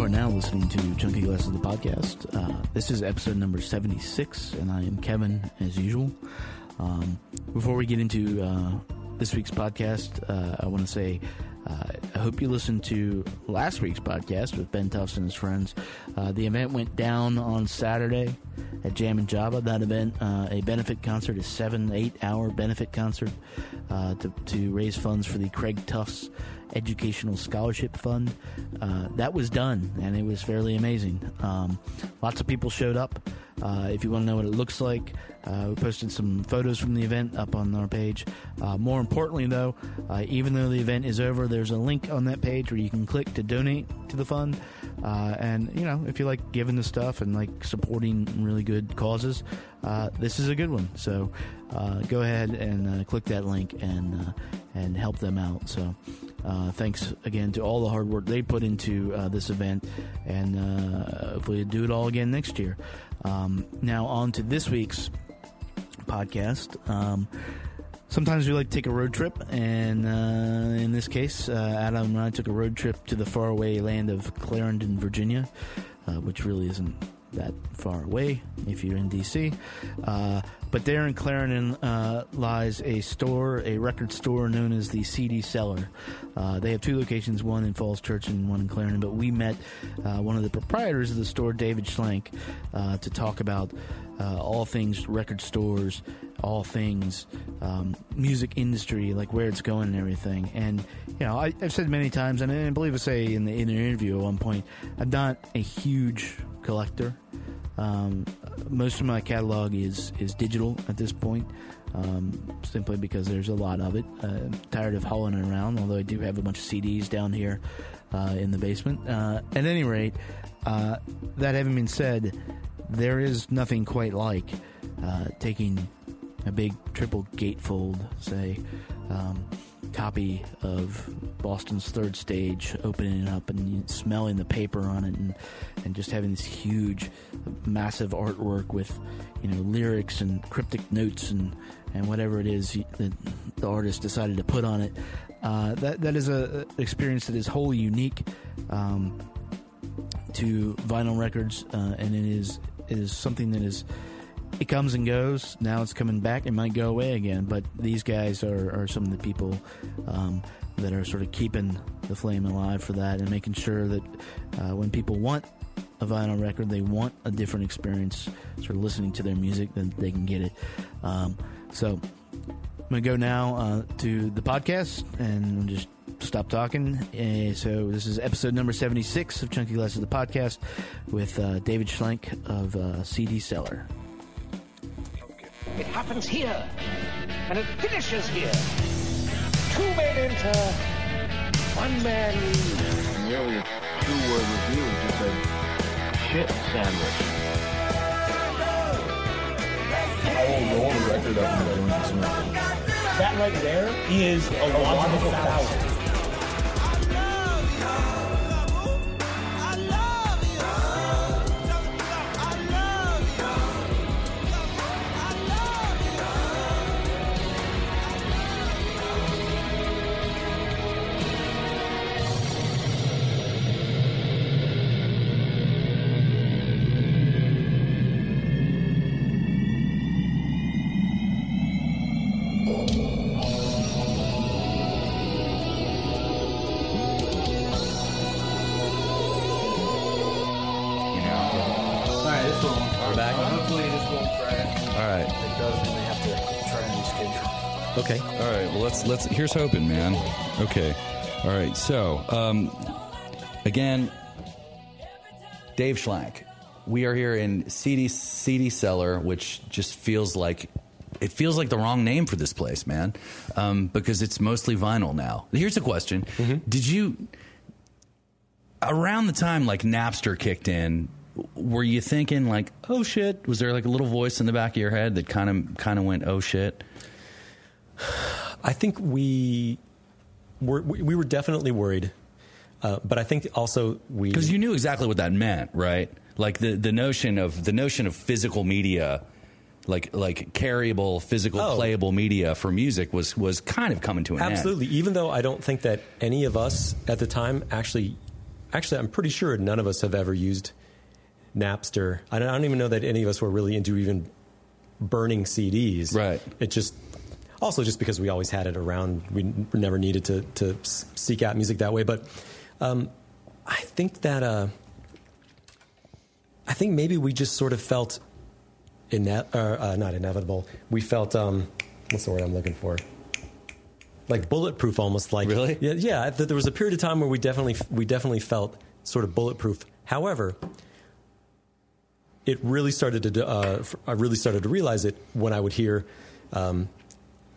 You are now listening to Chunky Glasses, the podcast. Uh, this is episode number 76, and I am Kevin, as usual. Um, before we get into uh, this week's podcast, uh, I want to say uh, I hope you listened to last week's podcast with Ben Tufts and his friends. Uh, the event went down on Saturday at Jam and Java. That event, uh, a benefit concert, a seven, eight hour benefit concert to, to raise funds for the Craig Tufts Educational Scholarship Fund. Uh, that was done, and it was fairly amazing. Um, lots of people showed up. Uh, if you want to know what it looks like, uh, we posted some photos from the event up on our page. Uh, more importantly, though, uh, even though the event is over, there's a link on that page where you can click to donate to the fund. Uh, and you know, if you like giving the stuff and like supporting really good causes, uh, this is a good one. So go ahead and click that link and and help them out. So. Uh, thanks again to all the hard work they put into uh, this event, and uh, hopefully do it all again next year. Um, now, on to this week's podcast. Um, sometimes we like to take a road trip, and uh, in this case, uh, Adam and I took a road trip to the faraway land of Clarendon, Virginia, uh, which really isn't that far away if you're in DC. But there in Clarendon uh, lies a store, a record store known as the CD Cellar. Uh, they have two locations, one in Falls Church and one in Clarendon. But we met uh, one of the proprietors of the store, David Schlenk, uh, to talk about uh, all things record stores, all things um, music industry, like where it's going and everything. And you know, I, have said many times, and I believe I say in the in an interview at one point, I'm not a huge collector. Um, most of my catalog is is digital at this point, um, simply because there's a lot of it. Uh, I'm tired of hauling it around, although I do have a bunch of CDs down here uh, in the basement. Uh, at any rate, uh, that having been said, there is nothing quite like uh, taking a big triple gatefold, say. Um, copy of Boston's Third Stage, opening it up and smelling the paper on it, and and just having this huge, massive artwork with you know lyrics and cryptic notes and and whatever it is that the artist decided to put on it. Uh, that that is a experience that is wholly unique um, to vinyl records, uh, and it is it is something that is it comes and goes. Now it's coming back. It might go away again, but these guys are, are some of the people um, that are sort of keeping the flame alive for that and making sure that uh, when people want a vinyl record, they want a different experience, sort of listening to their music, then they can get it. Um, so I'm going to go now uh, to the podcast and just stop talking. Uh, so this is episode number 76 of Chunky Glasses, the podcast, with uh, David Schlenk of uh, CD Cellar. It happens here, and it finishes here. Two men enter, one man leaves. In the two-word review, just said shit sandwich. I will roll the record up and go into That right there is a logical fallacy. You Here's hoping, man. Okay. All right. So, um, again, Dave Schlenk. We are here in CD CD Cellar, which just feels like it feels like the wrong name for this place, man, um, because it's mostly vinyl now. Here's a question: Did you around the time like Napster kicked in? Were you thinking like, oh shit? Was there like a little voice in the back of your head that kind of kind of went, oh shit? I think we were we we were definitely worried, uh, but I think also we because you knew exactly what that meant, right? Like the the notion of the notion of physical media, like like carryable, physical, Oh. playable media for music was was kind of coming to an end. absolutely. Even though I don't think that any of us at the time actually actually, I'm pretty sure none of us have ever used Napster. I don't, I don't even know that any of us were really into even burning CDs. Right. It just also just because we always had it around, we never needed to to seek out music that way. But um, I think that uh, I think maybe we just sort of felt ine- uh, uh, not inevitable. We felt um, what's the word I'm looking for? Like bulletproof, almost like Really? Yeah, yeah. There was a period of time where we definitely we definitely felt sort of bulletproof. However, it really started to. Uh, I really started to realize it when I would hear um,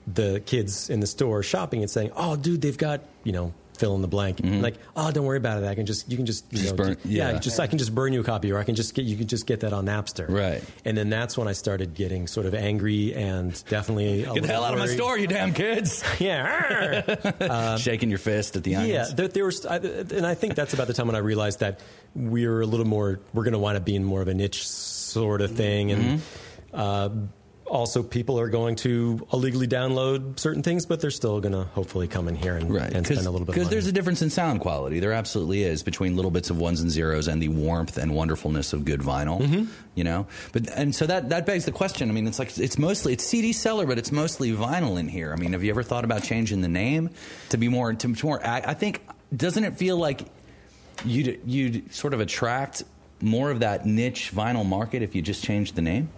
the kids in the store shopping and saying, "Oh, dude, they've got you know." Fill in the blank. Like, oh, don't worry about it. I can just, you can just, you Mm-hmm. Just know, burn- yeah, yeah. just I can just burn you a copy, or I can just get, you can just get that on Napster, Right. And then that's when I started getting sort of angry and definitely a Get the hell out of my store, you damn kids! Yeah, Shaking your fist at the onions. yeah. There, there was, I, and I think that's about the time when I realized that we're a little more. We're going to wind up being more of a niche sort of thing, and Mm-hmm. uh, also people are going to illegally download certain things, but they're still going to hopefully come in here and, Right, and spend a little bit. of because there's a difference in sound quality. There absolutely is between little bits of ones and zeros and the warmth and wonderfulness of good vinyl. Mm-hmm. You know, but and so that that begs the question. I mean, it's like it's mostly it's CD Cellar, but it's mostly vinyl in here. I mean, have you ever thought about changing the name to be more to, to more? I I think doesn't it feel like you'd you'd sort of attract more of that niche vinyl market if you just changed the name?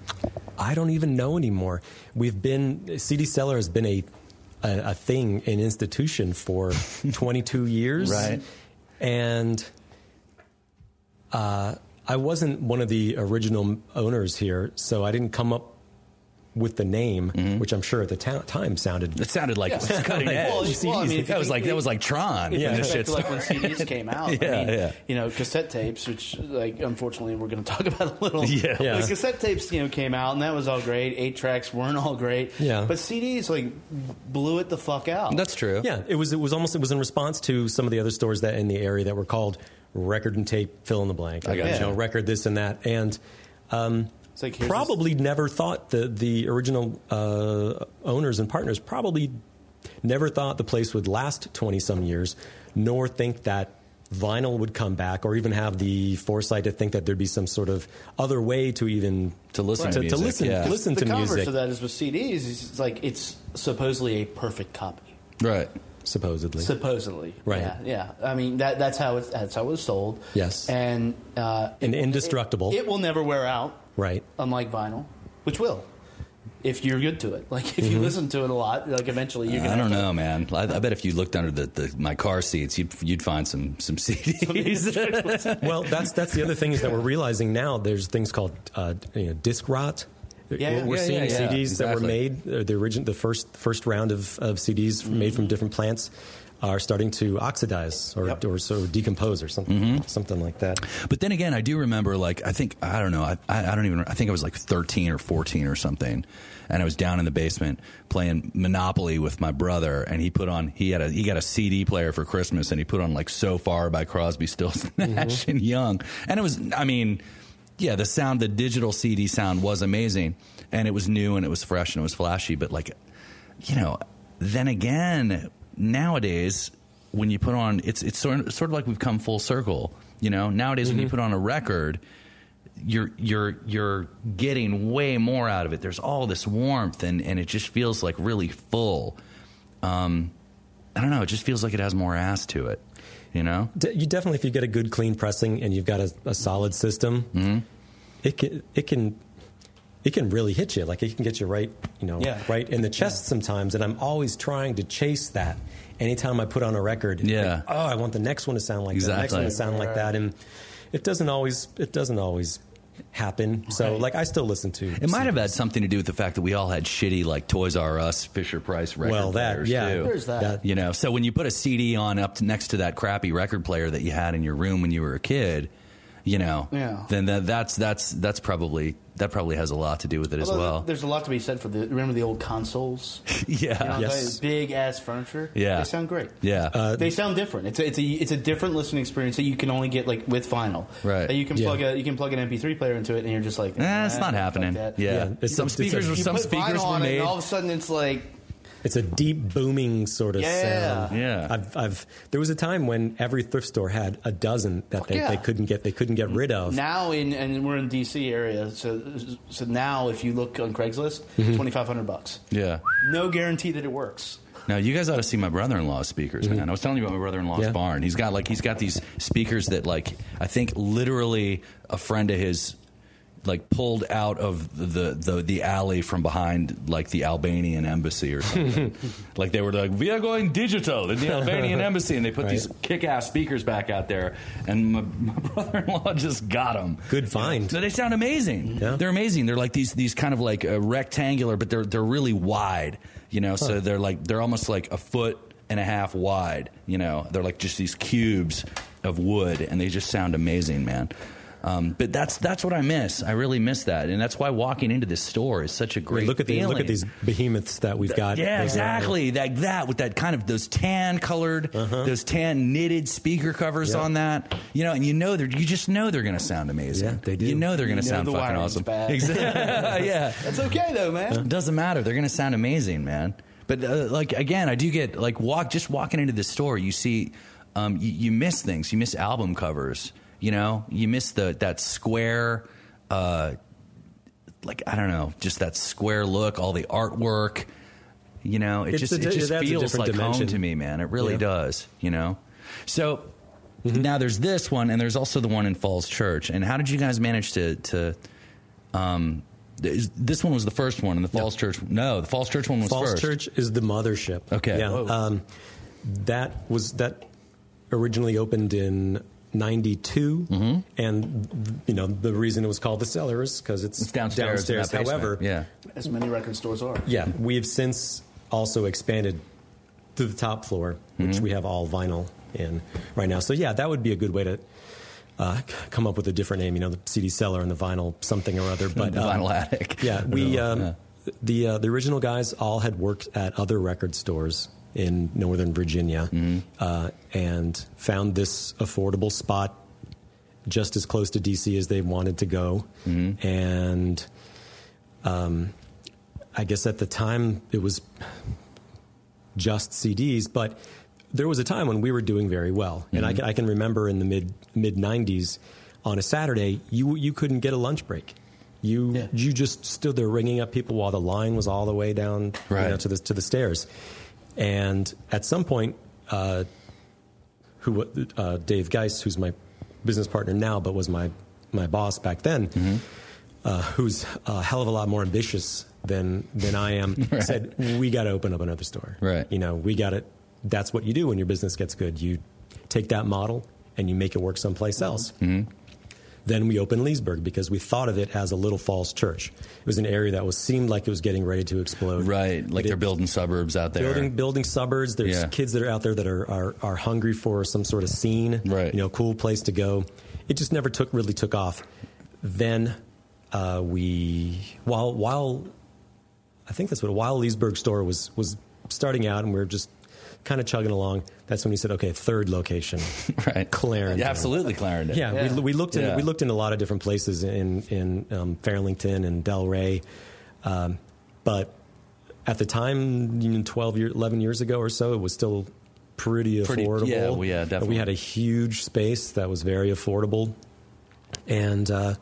I don't even know anymore. We've been CD Cellar has been a a, a thing, an institution for 22 years, Right. And uh, I wasn't one of the original owners here, so I didn't come up with the name, which I'm sure at the ta- time sounded. It sounded like Yeah. cutting edge. Well, well, I mean, that you was like that was like Tron. Yeah, when you this think shit like when. CDs came out, Yeah, I mean, yeah. you know, cassette tapes, which like unfortunately we're going to talk about a little. Yeah. Yeah. Like, cassette tapes, you know, came out and that was all great. Eight tracks weren't all great. Yeah. but CDs like blew it the fuck out. That's true. Yeah, it was. It was almost. It was in response to some of the other stores that in the area that were called record and tape fill in the blank. I got you know, record this and that, and um, It's like, here's probably never thought the the original uh, owners and partners probably never thought the place would last twenty some years, nor think that vinyl would come back, or even have the foresight to think that there'd be some sort of other way to even To listen to to, music, listen yeah. to listen the to converse of that is with CDs. It's like it's supposedly a perfect copy. Right. supposedly. Supposedly, Right. Yeah, yeah. I mean that that's how it's that's how it was sold. Yes. and uh, And it- indestructible. It, it will never wear out. Right. Unlike vinyl, which will. If you're good to it, like if Mm-hmm. you listen to it a lot, like eventually you're gonna. I don't have to- know, man. I, I bet if you looked under the, the my car seats, you'd you'd find some some CDs. well, that's that's the other thing is that we're realizing now. There's things called uh, you know, disc rot. Yeah, we're, yeah. we're seeing yeah, yeah, CDs that were made. Uh, the origin, the first first round of, of CDs made from different plants are starting to oxidize or Yep. or so decompose or something mm-hmm. something like that. But then again, I do remember, like, I think, I don't know, I, I, I don't even, I think I was like 13 or 14 or something. And I was down in the basement playing Monopoly with my brother. And he put on, he had a, he got a CD player for Christmas and he put on like So Far by Crosby, Stills, Nash and mm-hmm. Young. And it was, I mean, yeah, the sound, the digital CD sound was amazing. And it was new and it was fresh and it was flashy. But like, you know, then again, nowadays, when you put on, it's it's sort of, sort of like we've come full circle. You know, nowadays when you put on a record, you're you're you're getting way more out of it. There's all this warmth, and and it just feels like really full. Um, I don't know. It just feels like it has more ass to it. You know? De- you definitely, if you get a good clean pressing and you've got a, a solid system, it can it can it can really hit you. Like it can get you right, you know, Yeah. right in the chest sometimes. And I'm always trying to chase that. Anytime I put on a record, Yeah. like, oh, I want the next one to sound like that, the next one to Exactly. sound like that, and it doesn't always it doesn't always happen. So, Right. like, I still listen to. It might have had something to do with the fact that we all had shitty like Toys R Us, Fisher Price record well that players yeah, too. There's that. You know, so when you put a CD on up to, next to that crappy record player that you had in your room when you were a kid, you know, Yeah. then that, that's that's that's probably that probably has a lot to do with it as well. There's a lot to be said for the. Remember the old consoles? yeah, You know, Yes. Big ass furniture. Yeah. They sound great. yeah. Uh, they sound different. It's a, it's a it's a different listening experience that you can only get like with vinyl. Right. That you can Yeah. plug a you can plug an MP3 player into it, and you're just like, Eh, it's eh, not happening. that. Yeah, Yeah, it's some a- it's a- speakers were You You some put speakers were on made. and all of a sudden it's like It's a deep booming sort of Yeah. sound. Yeah. I've, I've there was a time when every thrift store had a dozen that they, yeah. they couldn't get they couldn't get rid of. Now in and we're in DC area, so so now if you look on Craigslist, Mm-hmm. five hundred bucks. Yeah. No guarantee that it works. Now you guys ought to see my brother-in-law's speakers, man. I was telling you about my brother-in-law's Mm-hmm. Yeah. barn. He's got like he's got these speakers that like I think literally a friend of his like pulled out of the the the alley from behind like the Albanian embassy or something. like they were like, "We are going digital in the Albanian embassy," and they put these kick-ass speakers back out there, and my, my brother-in-law just got them. Good find. No, they sound amazing. Yeah. They're amazing. They're like these these kind of like uh, rectangular, but they're they're really wide. You know, so they're like they're almost like a foot and a half wide. You know, they're like just these cubes of wood, and they just sound amazing, man. Um, but that's that's what I miss. I really miss that, and that's why walking into this store is such a great. look at the, look at these behemoths that we've got. Yeah, exactly. Like that with that kind of those tan colored, those tan knitted speaker covers Uh-huh. On that. You know, and you know they're you just know they're going to sound amazing. Yeah, they do. You know they're going to sound the fucking awesome. bad. Exactly. yeah. That's okay though, man. It doesn't matter. They're going to sound amazing, man. But uh, like again, I do get like walk just walking into the store. You see, um, you, you miss things. You miss album covers. You know, you miss the that square. Uh, like I don't know, just that square look, all the artwork. You know, it It's just a it just it adds a feels different like home to me, man. It really Yeah. Mm-hmm. does. You know, so. Now there's this one, and there's also the one in Falls Church. And how did you guys manage to to um, this one was the first one, and the Falls Church. No, the Falls Church one was Falls first. Church is the mothership. Okay. Yeah. Um, that was that originally opened in '92, Mm-hmm. and you know the reason it was called the cellar is because it's, It's downstairs. in that basement. However, yeah, As many record stores are. yeah, we've since also expanded to the top floor, which Mm-hmm. we have all vinyl in right now. So yeah, that would be a good way to. Uh, come up with a different name, you know, the CD cellar and the vinyl something or other. But the um, vinyl attic. yeah, we um, Yeah. the uh, the original guys all had worked at other record stores in Northern Virginia, Mm-hmm. uh, and found this affordable spot just as close to DC as they wanted to go, Mm-hmm. and um, I guess at the time it was just CDs, but there was a time when we were doing very well, and I, Mm-hmm. can, I can remember in the mid mid '90s on a Saturday, you you couldn't get a lunch break. You Yeah. you just stood there ringing up people while the line was all the way down you know, to the to the stairs, and at some point, uh, who uh, Dave Geis, who's my business partner now, but was my my boss back then, Mm-hmm. uh, who's a hell of a lot more ambitious than than I am, said we got to open up another store. Right. You know, we got it. That's what you do when your business gets good. You take that model and you make it work someplace else. Mm-hmm. Then we opened Leesburg because we thought of it as a little falls church. It was an area that was seemed like it was getting ready to explode. right. Like It- they're building suburbs out there. building building suburbs. There's Yeah. kids that are out there that are, are are hungry for some sort of scene, Right. You know, cool place to go. It just never took really took off. Then uh, we while while I think that's what while Leesburg store was was starting out, and we are just kind of chugging along. That's when he said, "Okay, third location, right. Clarendon." Yeah, absolutely, Clarendon. Yeah, Yeah. We, we looked in Yeah. we looked in a lot of different places in in um, Fairlington and Del Ray, um, but at the time, you know, twelve year, eleven years ago or so, it was still pretty Pretty- affordable. yeah, well, yeah, definitely. We had a huge space that was very affordable, and uh,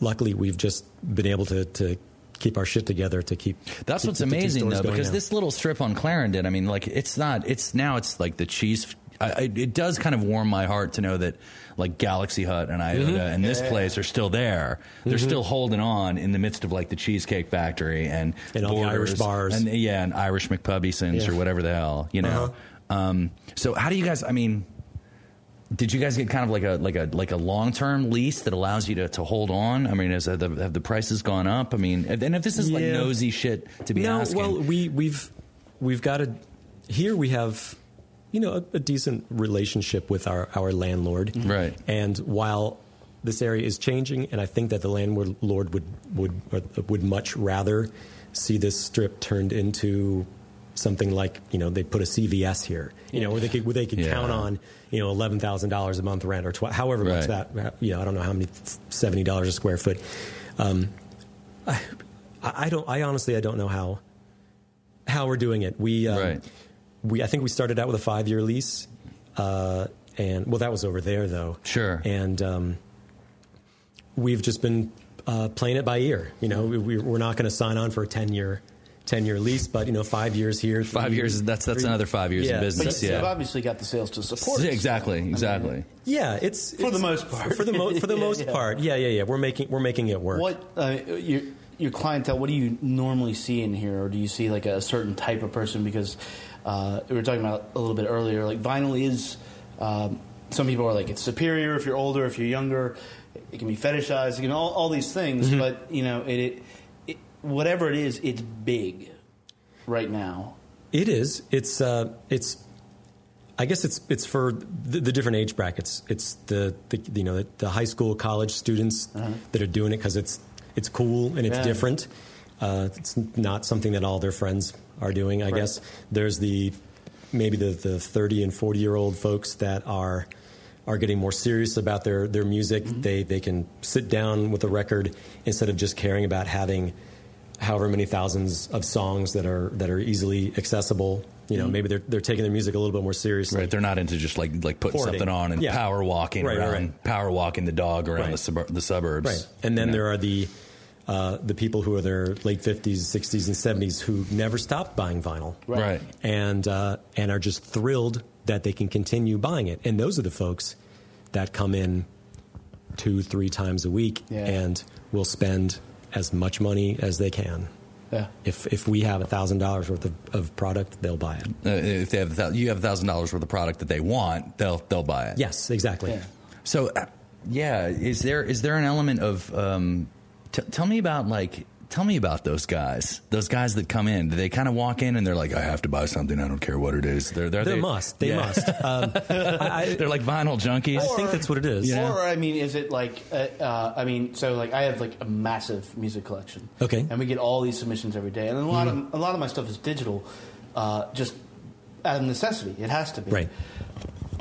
luckily, we've just been able to to keep our shit together to keep. That's keep what's the two amazing though, because now. this little strip on Clarendon, I mean, like it's not. It's now it's like the cheese. I, I, it does kind of warm my heart to know that like Galaxy Hut and Iota Mm-hmm. and this place are still there. They're still holding on in the midst of like the Cheesecake Factory and And all the Irish bars. and yeah, and Irish McPubbysons Yeah. or whatever the hell you know. Uh-huh. Um, so how do you guys? I mean. Did you guys get kind of like a like a like a long term lease that allows you to, to hold on? I mean, has have the, have the prices gone up? I mean, and if this is like nosy shit to be no, asking, well, we we've we've got a here we have you know a, a decent relationship with our our landlord, Right. And while this area is changing, and I think that the landlord would would would much rather see this strip turned into something like you know they put a CVS here, you know, where they could where they could Yeah. count on you know eleven thousand dollars a month rent or tw- however much Right. that you know I don't know how many seventy dollars a square foot. Um, I, I don't. I honestly, I don't know how how we're doing it. We um, Right. we I think we started out with a five year lease, uh, and well, that was over there though. Sure. And um, we've just been uh, playing it by ear. You know, we, we- we're not going to sign on for a ten year. 10 year lease, but you know, five years here. Five years, that's- that's three- another five years in business, But yeah. you've obviously got the sales to support it. exactly, exactly. Yeah, it's For the most part. For the mo- for the Yeah, most yeah. part, yeah, yeah, yeah. We're making we're making it work. What uh, your your clientele? What do you normally see in here, or do you see like a certain type of person? Because uh, we were talking about a little bit earlier. Like vinyl is. Um, some people are like it's superior if you're older, if you're younger. It can be fetishized, you know, all, all these things. Mm-hmm. But you know, it, it, it whatever it is, it's big right now. It is. It's. Uh, it's. I guess it's it's for the, the different age brackets. It's the, the you know the, the high school, college students that are doing it because it's it's cool and it's Yeah. different. Uh, it's not something that all their friends are doing. I Right. guess there's the maybe the, the 30 and 40 year old folks that are are getting more serious about their their music. They they can sit down with a record instead of just caring about having however many thousands of songs that are that are easily accessible. You know, maybe they're they're taking their music a little bit more seriously. Right, they're not into just like like putting Hoarding. something on and Yeah. power walking Right, around, right. power walking the dog around Right. the, subur- the suburbs. Right. And then there are the uh, the people who are their late 50s, 60s, and 70s who never stopped buying vinyl. Right. Right. And, uh, and are just thrilled that they can continue buying it. And those are the folks that come in two, three times a week Yeah. and will spend as much money as they can. Yeah. If, if we have $1,000 worth of, of product, they'll buy it. Uh, if they have you have thousand dollars worth of product that they want, they'll they'll buy it. Yes, exactly. Yeah. So, uh, yeah, is there is there an element of um, t- tell me about like tell me about those guys, those guys that come in. Do they kind of walk in and they're like, I have to buy something. I don't care what it is. They're they're They they, must. They Yeah. must. Um, I, I, They're like vinyl junkies. I think that's what it is. Or I mean, is it like? Uh, uh, I mean, so like I have like a massive music collection. Okay. And we get all these submissions every day, and a lot Mm-hmm. of a lot of my stuff is digital, uh, just out of necessity. It has to be. Right.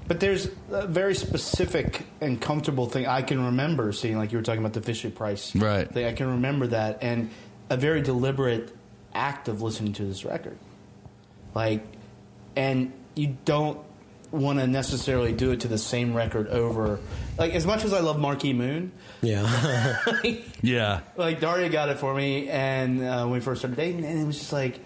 But there's a very specific and comfortable thing I can remember seeing, like you were talking about the Fisher Price. Right. Thing. I can remember that, and a very deliberate act of listening to this record. Like, and you don't want to necessarily do it to the same record over. Like, as much as I love Marquee Moon, Yeah. yeah. like Daria got it for me, and uh, when we first started dating, and it was just like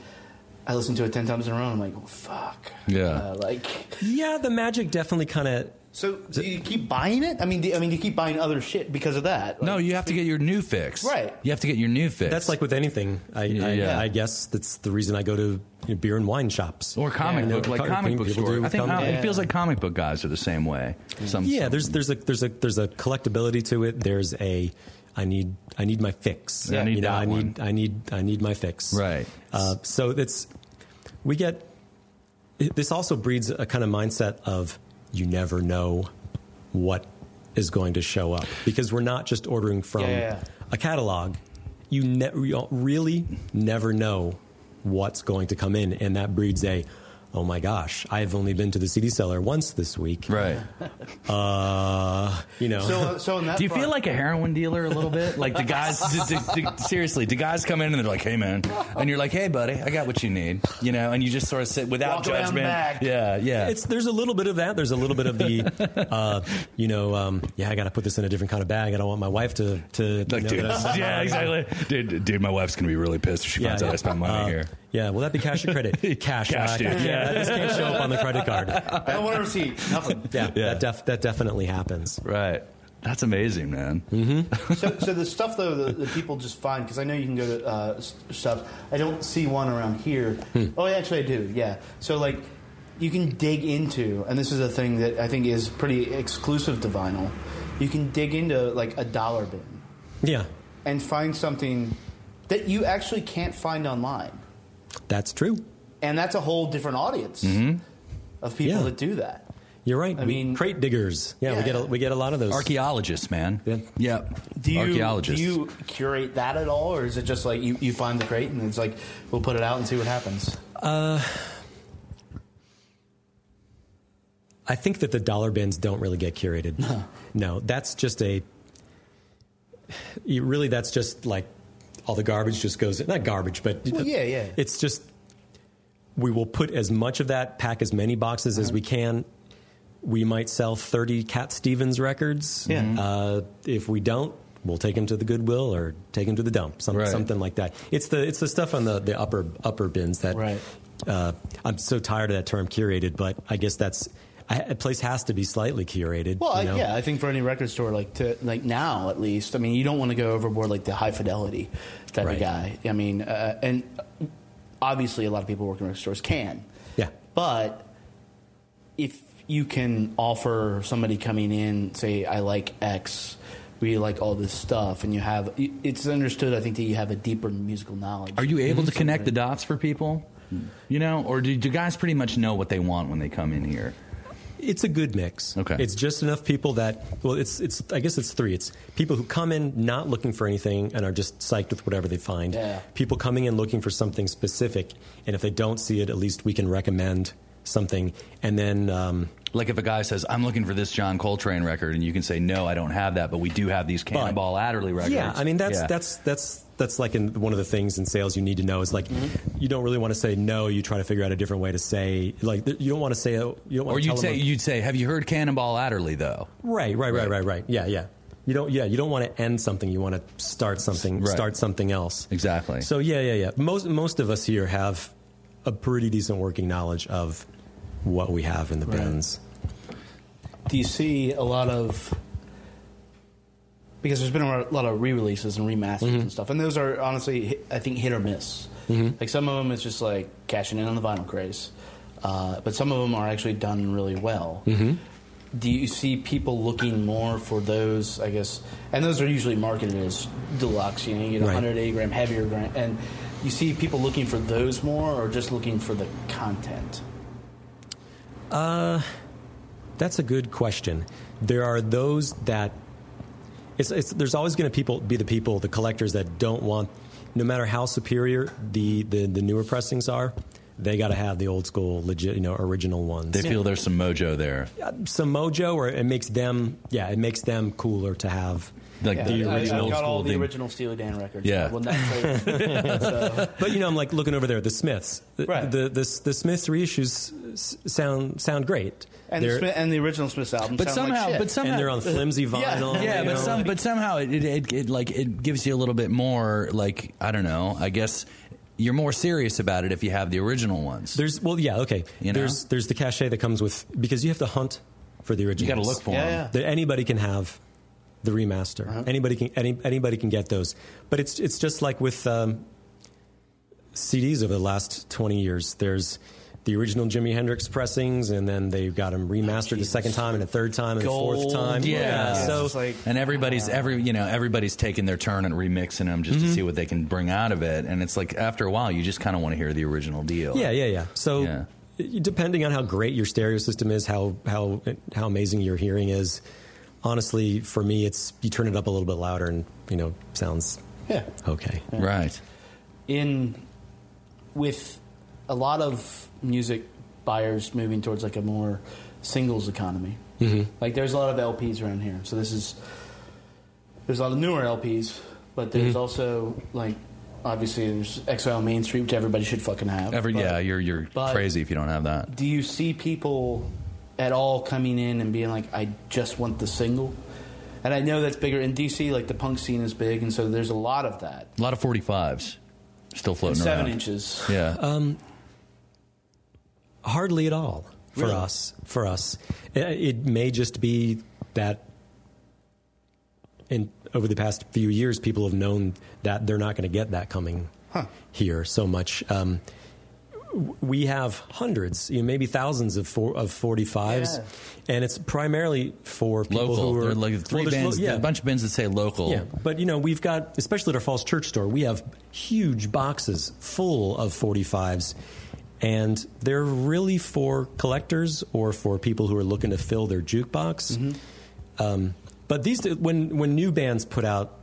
I listened to it ten times in a row. and I'm like, oh, fuck. Yeah. Uh, like, yeah, the magic definitely kind of so do you keep buying it? I mean, do, I mean, you keep buying other shit because of that. No, you have to get your new fix. Right. You have to get your new fix. That's like with anything. I, I, Yeah. I guess that's the reason I go to you know, beer and wine shops. or comic Yeah. book, like Comic comic book store. I think comic- uh, it feels like comic book guys are the same way. Some, yeah, some- there's there's a there's a there's a collectability to it. There's a I need I need my fix. Yeah, I need you know, I one. need I need I need my fix. Right. Uh, so it's we get this also breeds a kind of mindset of you never know what is going to show up because we're not just ordering from yeah, yeah. a catalog. You, ne- you really never know what's going to come in, and that breeds a. Oh my gosh! I've only been to the CD Cellar once this week. right. Uh, you know. So, so in that Do you front- feel like a heroin dealer a little bit? Like the guys, do, do, do- seriously, do guys come in and they're like, "Hey, man," and you're like, "Hey, buddy, I got what you need," you know, and you just sort of sit without Walk judgment. Yeah, yeah. It's there's a little bit of that. There's a little bit of the, uh, you know, um, yeah, I got to put this in a different kind of bag. I don't want my wife to to like, know dude, that I'm- yeah, exactly, dude. Dude, my wife's gonna be really pissed if she finds out I spent money Uh, here. Yeah, will that be cash or credit? Cash. Cash, uh, dude. yeah, Yeah. this can't show up on the credit card. I don't want to receipt. Nothing. Yeah, Yeah. that def- that definitely happens. Right. That's amazing, man. so, so the stuff though that, that people just find because I know you can go to uh, s- shops. I don't see one around here. Hmm. Oh, actually, I do. Yeah. So like, you can dig into, and this is a thing that I think is pretty exclusive to vinyl. You can dig into like a dollar bin Yeah, and find something that you actually can't find online, that's true. and that's a whole different audience mm-hmm. of people Yeah. that do that. You're right. I We- mean- crate diggers. Yeah, we get a, we get a lot of those. Archaeologists, man. Yeah. Yeah. Do you Archaeologists. do you curate that at all, or is it just like you, you find the crate and it's like we'll put it out and see what happens? Uh, I think that the dollar bins don't really get curated. No, no, that's just a. Really, that's just like all the garbage just goes. Not garbage, but Well, yeah, yeah. It's just we will put as much of that, pack as many boxes as we can. We might sell 30 Cat Stevens records. Yeah. Uh, if we don't, we'll take them to the Goodwill or take them to the dump, some, Right. something like that. It's the it's the stuff on the, the upper upper bins that Right. uh, I'm so tired of that term curated, but I guess that's I, a place has to be slightly curated. Well, you I, know? yeah, I think for any record store, like to like now at least, I mean, you don't want to go overboard like the high fidelity type Right. of guy. I mean, uh, and obviously, a lot of people working in record stores can. Yeah. But if you can offer somebody coming in, say, I like X, we like all this stuff, and you have, it's understood, I think, that you have a deeper musical knowledge. Are you able to Mm-hmm. connect the dots for people? You know, or do, do guys pretty much know what they want when they come in here? It's a good mix. Okay. It's just enough people that well, it's it's I guess it's three. It's people who come in not looking for anything and are just psyched with whatever they find. Yeah. People coming in looking for something specific, and if they don't see it, at least we can recommend something. And then um, Like if a guy says, "I'm looking for this John Coltrane record," and you can say, "No, I don't have that, but we do have these Cannonball Adderley records." yeah, I mean that's Yeah. that's that's that's like in one of the things in sales you need to know is like mm-hmm. you don't really want to say no. You try to figure out a different way to say like you don't want to say you don't want Or to you'd tell say, them, you'd say, "Have you heard Cannonball Adderley?" Though. Right, right, right, right, right. Yeah, yeah. You don't. Yeah, you don't want to end something. You want to start something. Right. Start something else. Exactly. So yeah, yeah, yeah. Most most of us here have a pretty decent working knowledge of what we have in the Right. bins. do you see a lot of because there's been a lot of re-releases and remasters Mm-hmm. and stuff, and those are honestly, I think, hit or miss. Like some of them, it's just like cashing in on the vinyl craze, uh, but some of them are actually done really well. Mm-hmm. Do you see people looking more for those? I guess, and those are usually marketed as deluxe. You know, you get a Right. 180 gram heavier gram, and you see people looking for those more, or just looking for the content. Uh, That's a good question. There are those that it's, it's there's always going to people be the people the collectors that don't want no matter how superior the the, the newer pressings are they got to have the old school legit you know original ones They feel there's some mojo there. some mojo or it makes them yeah it makes them cooler to have Like Yeah, the I- original I've got all the thing. original Steely Dan records. Yeah. Well, that's uh, so, but you know I'm like looking over there the Smiths the Right. the, the, the Smiths reissues s- sound sound great and, the Smith, and the original Smiths album. But sound like somehow, shit. but somehow, and they're on flimsy vinyl Yeah, you but know, some, like- but somehow it, it, it, it like it gives you a little bit more like I don't know. I guess you're more serious about it if you have the original ones. There's well, yeah, okay. You know? There's there's the cachet that comes with because you have to hunt for the original. you got to look for Yeah, them. yeah. That anybody can have the remaster. Uh-huh. Anybody can any, anybody can get those. But it's it's just like with um, CDs over the last twenty years. There's the original Jimi Hendrix pressings, and then they got them remastered the second time, and a third time, and a fourth time. Yeah. so like And everybody's every you know everybody's taking their turn and remixing them just Mm-hmm. to see what they can bring out of it. And it's like after a while, you just kind of want to hear the original deal. Yeah, yeah, yeah. So Yeah. depending on how great your stereo system is, how how how amazing your hearing is, honestly, for me, it's you turn it up a little bit louder and you know sounds yeah. okay. Right. in with a lot of music buyers moving towards like a more singles economy. Mm-hmm. Like there's a lot of LPs around here, so this is there's a lot of newer LPs, but there's Mm-hmm. also like obviously there's Exile Main Street, which everybody should fucking have. Every but yeah, you're you're crazy if you don't have that. Do you see people at all coming in and being like, I just want the single? And I know that's bigger in DC. Like the punk scene is big, and so there's a lot of that. A lot of 45s still floating Seven around. inches. Yeah. Hardly at all for Really? us. For us, it, it may just be that. In over the past few years, people have known that they're not going to get that coming here so much. Um, we have hundreds, you know, maybe thousands of four, of forty fives, and it's primarily for people local. who are There are like three well, bands, lo- yeah, a bunch of bands that say local. Yeah, but you know, we've got, especially at our Falls Church store, we have huge boxes full of 45s, and they're really for collectors or for people who are looking to fill their jukebox. Um, but these, when when new bands put out.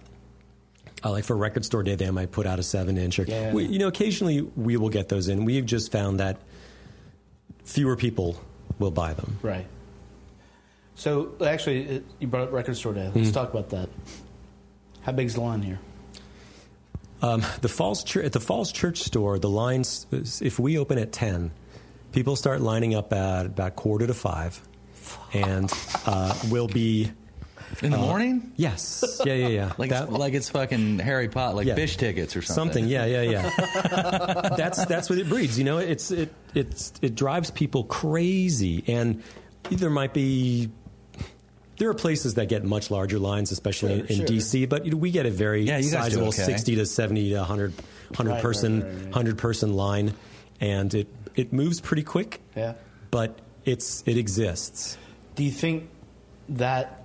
Uh, like for record store day, they might put out a seven inch. Or Yeah. we, you know, occasionally we will get those in. We've just found that fewer people will buy them. Right. So actually, you brought up record store day. Let's talk about that. How big's the line here? Um, the Falls Church, at the Falls Church store, the lines, if we open at 10, people start lining up at about quarter to five. And uh, we'll be, In the morning? yes, yeah, yeah, yeah. Like That- it's, like it's fucking Harry Potter, like Yeah. fish tickets or something. Something, yeah, yeah, yeah. that's that's what it breeds. You know, it's it it's it drives people crazy, and there might be. There are places that get much larger lines, especially in, in sure. DC, but you know, we get a very Yeah, you guys do sizable okay. 60 to 70 to 100, 100 Right, person right, right, right. 100 person line, and it it moves pretty quick. Yeah. but it's it exists. Do you think that?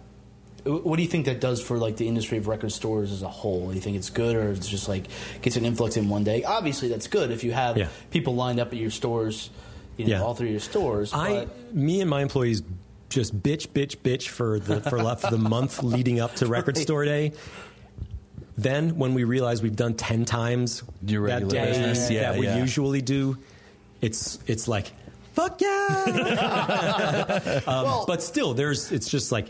What do you think that does for like the industry of record stores as a whole? Do you think it's good, or it's just like gets an influx in one day? Obviously, that's good if you have Yeah. people lined up at your stores, you know, Yeah. all through your stores. I, but- me and my employees just bitch, bitch, bitch for the for, la- for the month leading up to Record Right. Store Day. Then, when we realize we've done ten times Your that regular day business. Yeah, that we yeah. usually do, it's it's like fuck yeah. um, but still, there's it's just like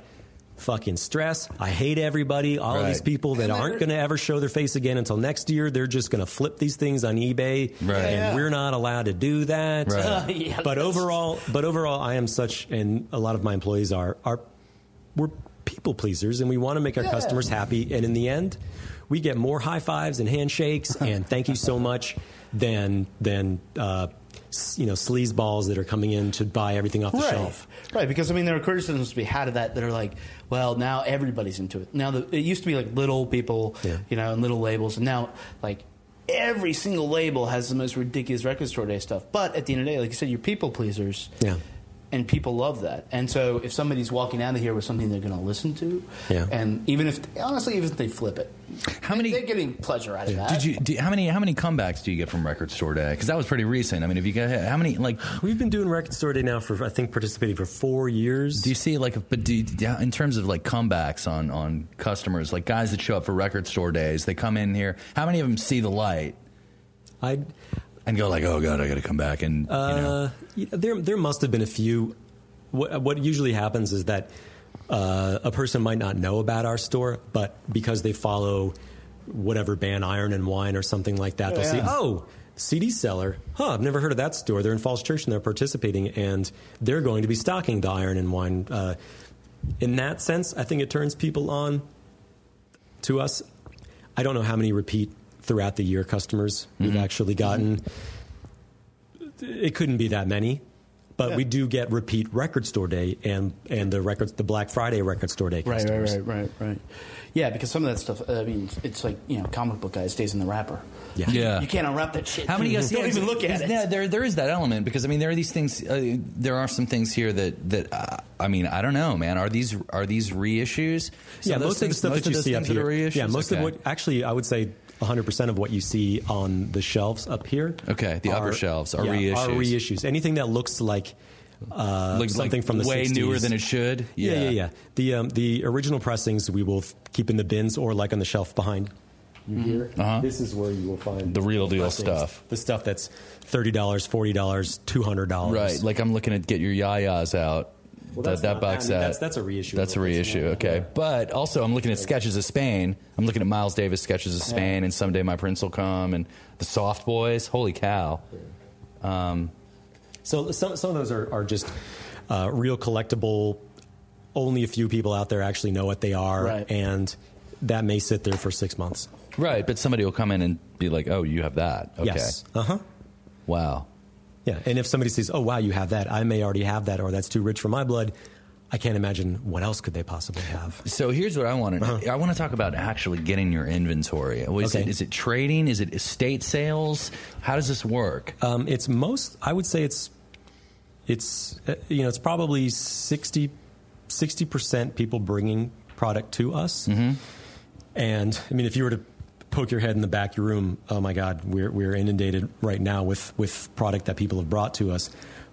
fucking stress. I hate everybody. All of these people that aren't going to ever show their face again until next year. They're just going to flip these things on eBay, Right. and Yeah. we're not allowed to do that. Right. Yeah, but that's- overall, but overall, I am such, and a lot of my employees are are we're people pleasers, and we want to make our Yeah. customers happy. And in the end, we get more high fives and handshakes and thank you so much than than uh, s- you know sleaze balls that are coming in to buy everything off the right, shelf. right. Because I mean, there are criticisms to be had of that that are like, well, now everybody's into it. Now the, it used to be like little people, Yeah. you know, and little labels, and now like. Every single label has the most ridiculous record store day stuff, but at the end of the day, like you said, you're people pleasers. Yeah. And people love that. And so if somebody's walking out of here with something they're going to listen to, Yeah. and even if honestly, even if they flip it, How many- they're getting pleasure out of that. Did you? Do, how many? How many comebacks do you get from Record Store Day? Because that was pretty recent. I mean, if you get how many? Like, We've been doing Record Store Day now for I think participating for four years. do you see like? But do you, in terms of like comebacks on on customers, like guys that show up for Record Store Days, they come in here. How many of them see the light I and go like, "Oh God, I got to come back"? And you know, Uh, yeah, there, there must have been a few. What, what usually happens is that uh, a person might not know about our store, but because they follow whatever band, Iron and Wine or something like that, they'll see, oh, CD Cellar. Huh, I've never heard of that store. They're in Falls Church and they're participating, and they're going to be stocking the Iron and Wine. Uh, in that sense, I think it turns people on to us. I don't know how many repeat throughout the year customers we've actually gotten. It couldn't be that many, but Yeah. we do get repeat record store day and and the records the Black Friday record store day Right, right, customers. right, right, right. Yeah, because some of that stuff. I mean, it's like you know, comic book guy stays in the wrapper. Yeah. Yeah. you can't unwrap that shit. How many guys Don't yeah, even look at it. Yeah, there there is that element because I mean there are these things. Uh, there are some things here that that uh, I mean I don't know, man. Are these are these reissues? Some Yeah, those most of the stuff most that you see up things that are here. reissues? Yeah, most Okay. of what actually I would say 100% of what you see on the shelves up here. Okay, the upper shelves are yeah, Are reissues. reissues. Anything that looks like uh, Like- something like from the way 60s. newer than it should. Yeah, yeah, yeah. The um, the original pressings we will f- keep in the bins or like on the shelf behind you here. Uh-huh. This is where you will find The real deal pressings. stuff. The stuff that's thirty dollars, forty dollars, two hundred dollars. Right, like I'm looking at get your yayas out. Well, that that's that box I mean, set. that's- that's a reissue That's a of what's in reissue. Okay, Yeah. but also I'm looking at sketches of Spain. I'm looking at Miles Davis sketches of Spain, and someday my prince will come, and the Soft Boys. Holy cow! So some some of those are, are just uh, real collectible. Only a few people out there actually know what they are, Right. and that may sit there for six months. Right, but somebody will come in and be like, "Oh, you have that." Okay. Yes. Uh huh. Wow. Yeah. And if somebody says, "Oh, wow, you have that," I may already have that, or that's too rich for my blood. I can't imagine what else could they possibly have. So here's what I want to. I want to talk about actually getting your inventory. Is, Uh-huh. Okay. it, is it trading? Is it estate sales? How does this work? Um, it's most. I would say it's. It's uh, you know it's probably 60 percent people bringing product to us, and I mean if you were to poke your head in the back of your room, oh my God, we're we're inundated right now with with product that people have brought to us,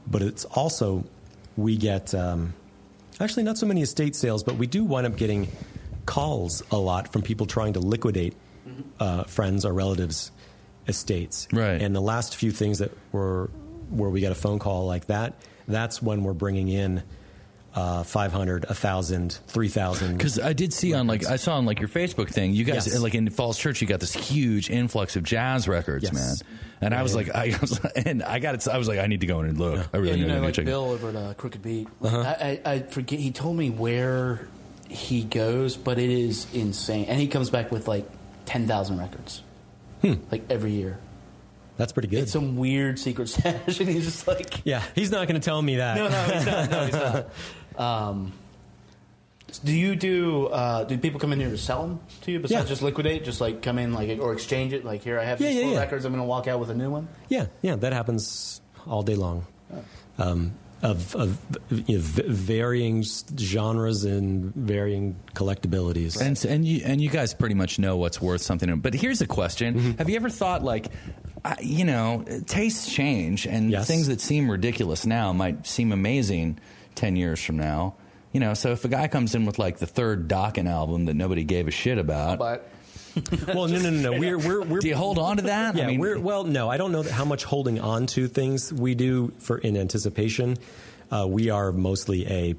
but it's also we get um, actually not so many estate sales, but we do wind up getting calls a lot from people trying to liquidate uh, friends or relatives' estates. Right. And the last few things that were where we got a phone call like that, that's when we're bringing in uh, 500, 1,000, 3,000. Because I did see on like I saw on like your Facebook thing, you guys Yes. like in Falls Church, you got this huge influx of jazz records, Yes. man. And I was like, I was, and I got it. I was like, I need to go in and look. I really yeah, you need know, to like check. it. Bill over at uh, Crooked Beat. Uh-huh. I, I, I forget. He told me where he goes, but it is insane. And he comes back with like ten thousand records, Hmm. like every year. That's pretty good. It's some weird secret stash, and he's just like, yeah, he's not going to tell me that. no, no, he's not. No, he's not. Um, do you do? Uh, do people come in here to sell them to you besides Yeah. just liquidate? Just like come in, like or exchange it? Like here, I have Yeah, these yeah, four yeah. records. I'm going to walk out with a new one. Yeah, yeah, that happens all day long. Um, of of you know, v- varying s- genres and varying collectabilities. And and you and you guys pretty much know what's worth something. But here's a question: Mm-hmm. Have you ever thought like, I, you know, tastes change, and Yes. things that seem ridiculous now might seem amazing ten years from now. You know, so if a guy comes in with like the third Dokken album that nobody gave a shit about, But well, no, no, no, no. We're we're we're do you hold on to that? Yeah, I mean, we're well. No, I don't know how much holding on to things we do for in anticipation. Uh, we are mostly a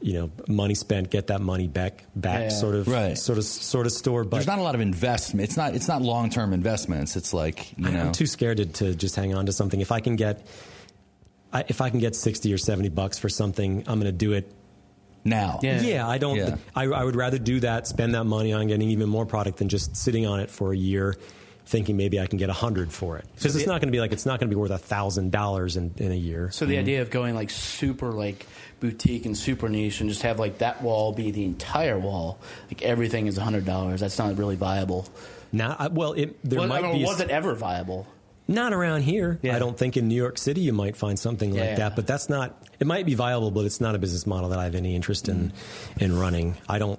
you know money spent, get that money back, back Yeah. sort of Right. sort of sort of store. But there's not a lot of investment. It's not. It's not long term investments. It's like you I- know. I'm too scared to, to just hang on to something. If I can get I, if I can get sixty or seventy bucks for something, I'm going to do it. now. Yeah. Yeah, I don't. Yeah. I, I would rather do that, spend that money on getting even more product than just sitting on it for a year, thinking maybe I can get a hundred for it. Because it's the- not going to be like it's not going to be worth a thousand dollars in in a year. So the mm-hmm. idea of going like super like boutique and super niche and just have like that wall be the entire wall, like everything is hundred dollars. That's not really viable. Now, I, well, it, there Well, might I mean, be was it ever viable? Not around here. Yeah. I don't think in New York City you might find something like Yeah. that, but that's not. It might be viable, but it's not a business model that I have any interest in mm. in running. I don't.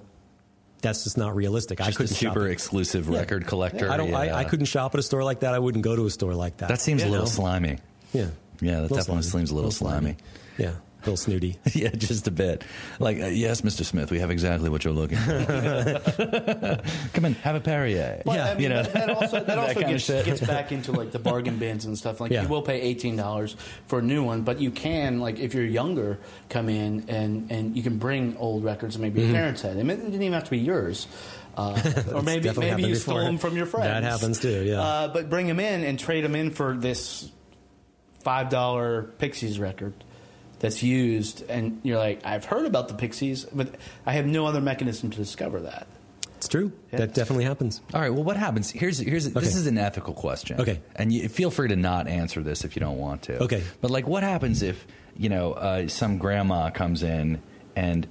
That's just not realistic. I Just a couldn't shop super at- exclusive Yeah. record collector. I don't. yeah. I, I couldn't shop at a store like that. I wouldn't go to a store like that. That seems a little know? slimy. Yeah. Yeah, that definitely slimy. seems a little slimy. Yeah. A little snooty. yeah, just a bit. Like, uh, yes, Mr. Smith, we have exactly what you're looking for. Come in, have a Perrier. Well, Yeah. I mean, You know, that, that also, that also gets, gets back into like the bargain bins and stuff. Like Yeah. you will pay eighteen dollars for a new one, but you can like if you're younger, come in and and you can bring old records that maybe Mm-hmm. your parents had. It didn't even have to be yours. Uh, or maybe maybe happened you stole them from your friends. That happens too, yeah. Uh, but bring them in and trade them in for this five dollar Pixies record that's used, and you're like, I've heard about the Pixies, but I have no other mechanism to discover that. It's true. Yeah. That definitely happens. All right. Well, what happens? Here's here's Okay. this is an ethical question. Okay. And you, feel free to not answer this if you don't want to. Okay. But like, what happens if you know uh, some grandma comes in and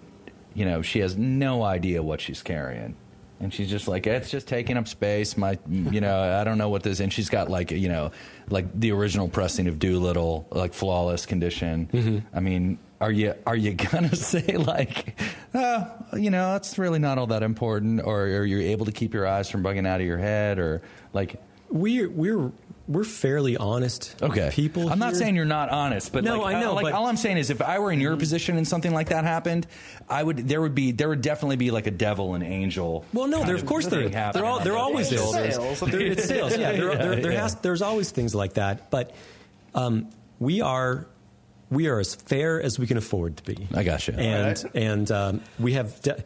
you know she has no idea what she's carrying. And she's just like, it's just taking up space. My, you know, I don't know what this. And she's got like, you know, like the original pressing of Doolittle, like flawless condition. Mm-hmm. I mean, are you are you gonna say like, oh, you know, that's really not all that important, or are you able to keep your eyes from bugging out of your head, or like, We're we're we're fairly honest okay, people. I'm not saying you're not honest, but No, like, I know, Like but- all I'm saying is, if I were in your position and something like that happened, I would. There would be. There would definitely be like a devil and angel. Well, no, there of course there thing there happening all on there both always is. Sales. There- it's sales. Yeah, there, there, there Yeah. has there's always things like that, but um, we are we are as fair as we can afford to be. I gotcha. And Alright. and um, we have. De-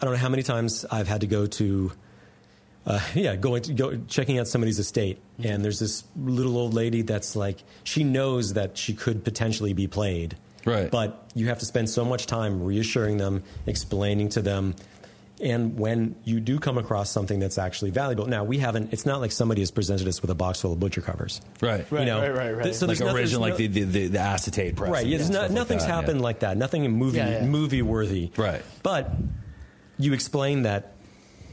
I don't know how many times I've had to go to. Uh, yeah, going to go checking out somebody's estate, and there's this little old lady that's like she knows that she could potentially be played, Right. But you have to spend so much time reassuring them, explaining to them, and when you do come across something that's actually valuable, now we haven't. It's not like somebody has presented us with a box full of butcher covers, Right. Right, you know, right, right, right. th- so like there's no- original, there's like no- the, the, the acetate press. right. Yeah, there's no, nothing's happened like that. Nothing movie Yeah, yeah. movie worthy. Right. But you explain that,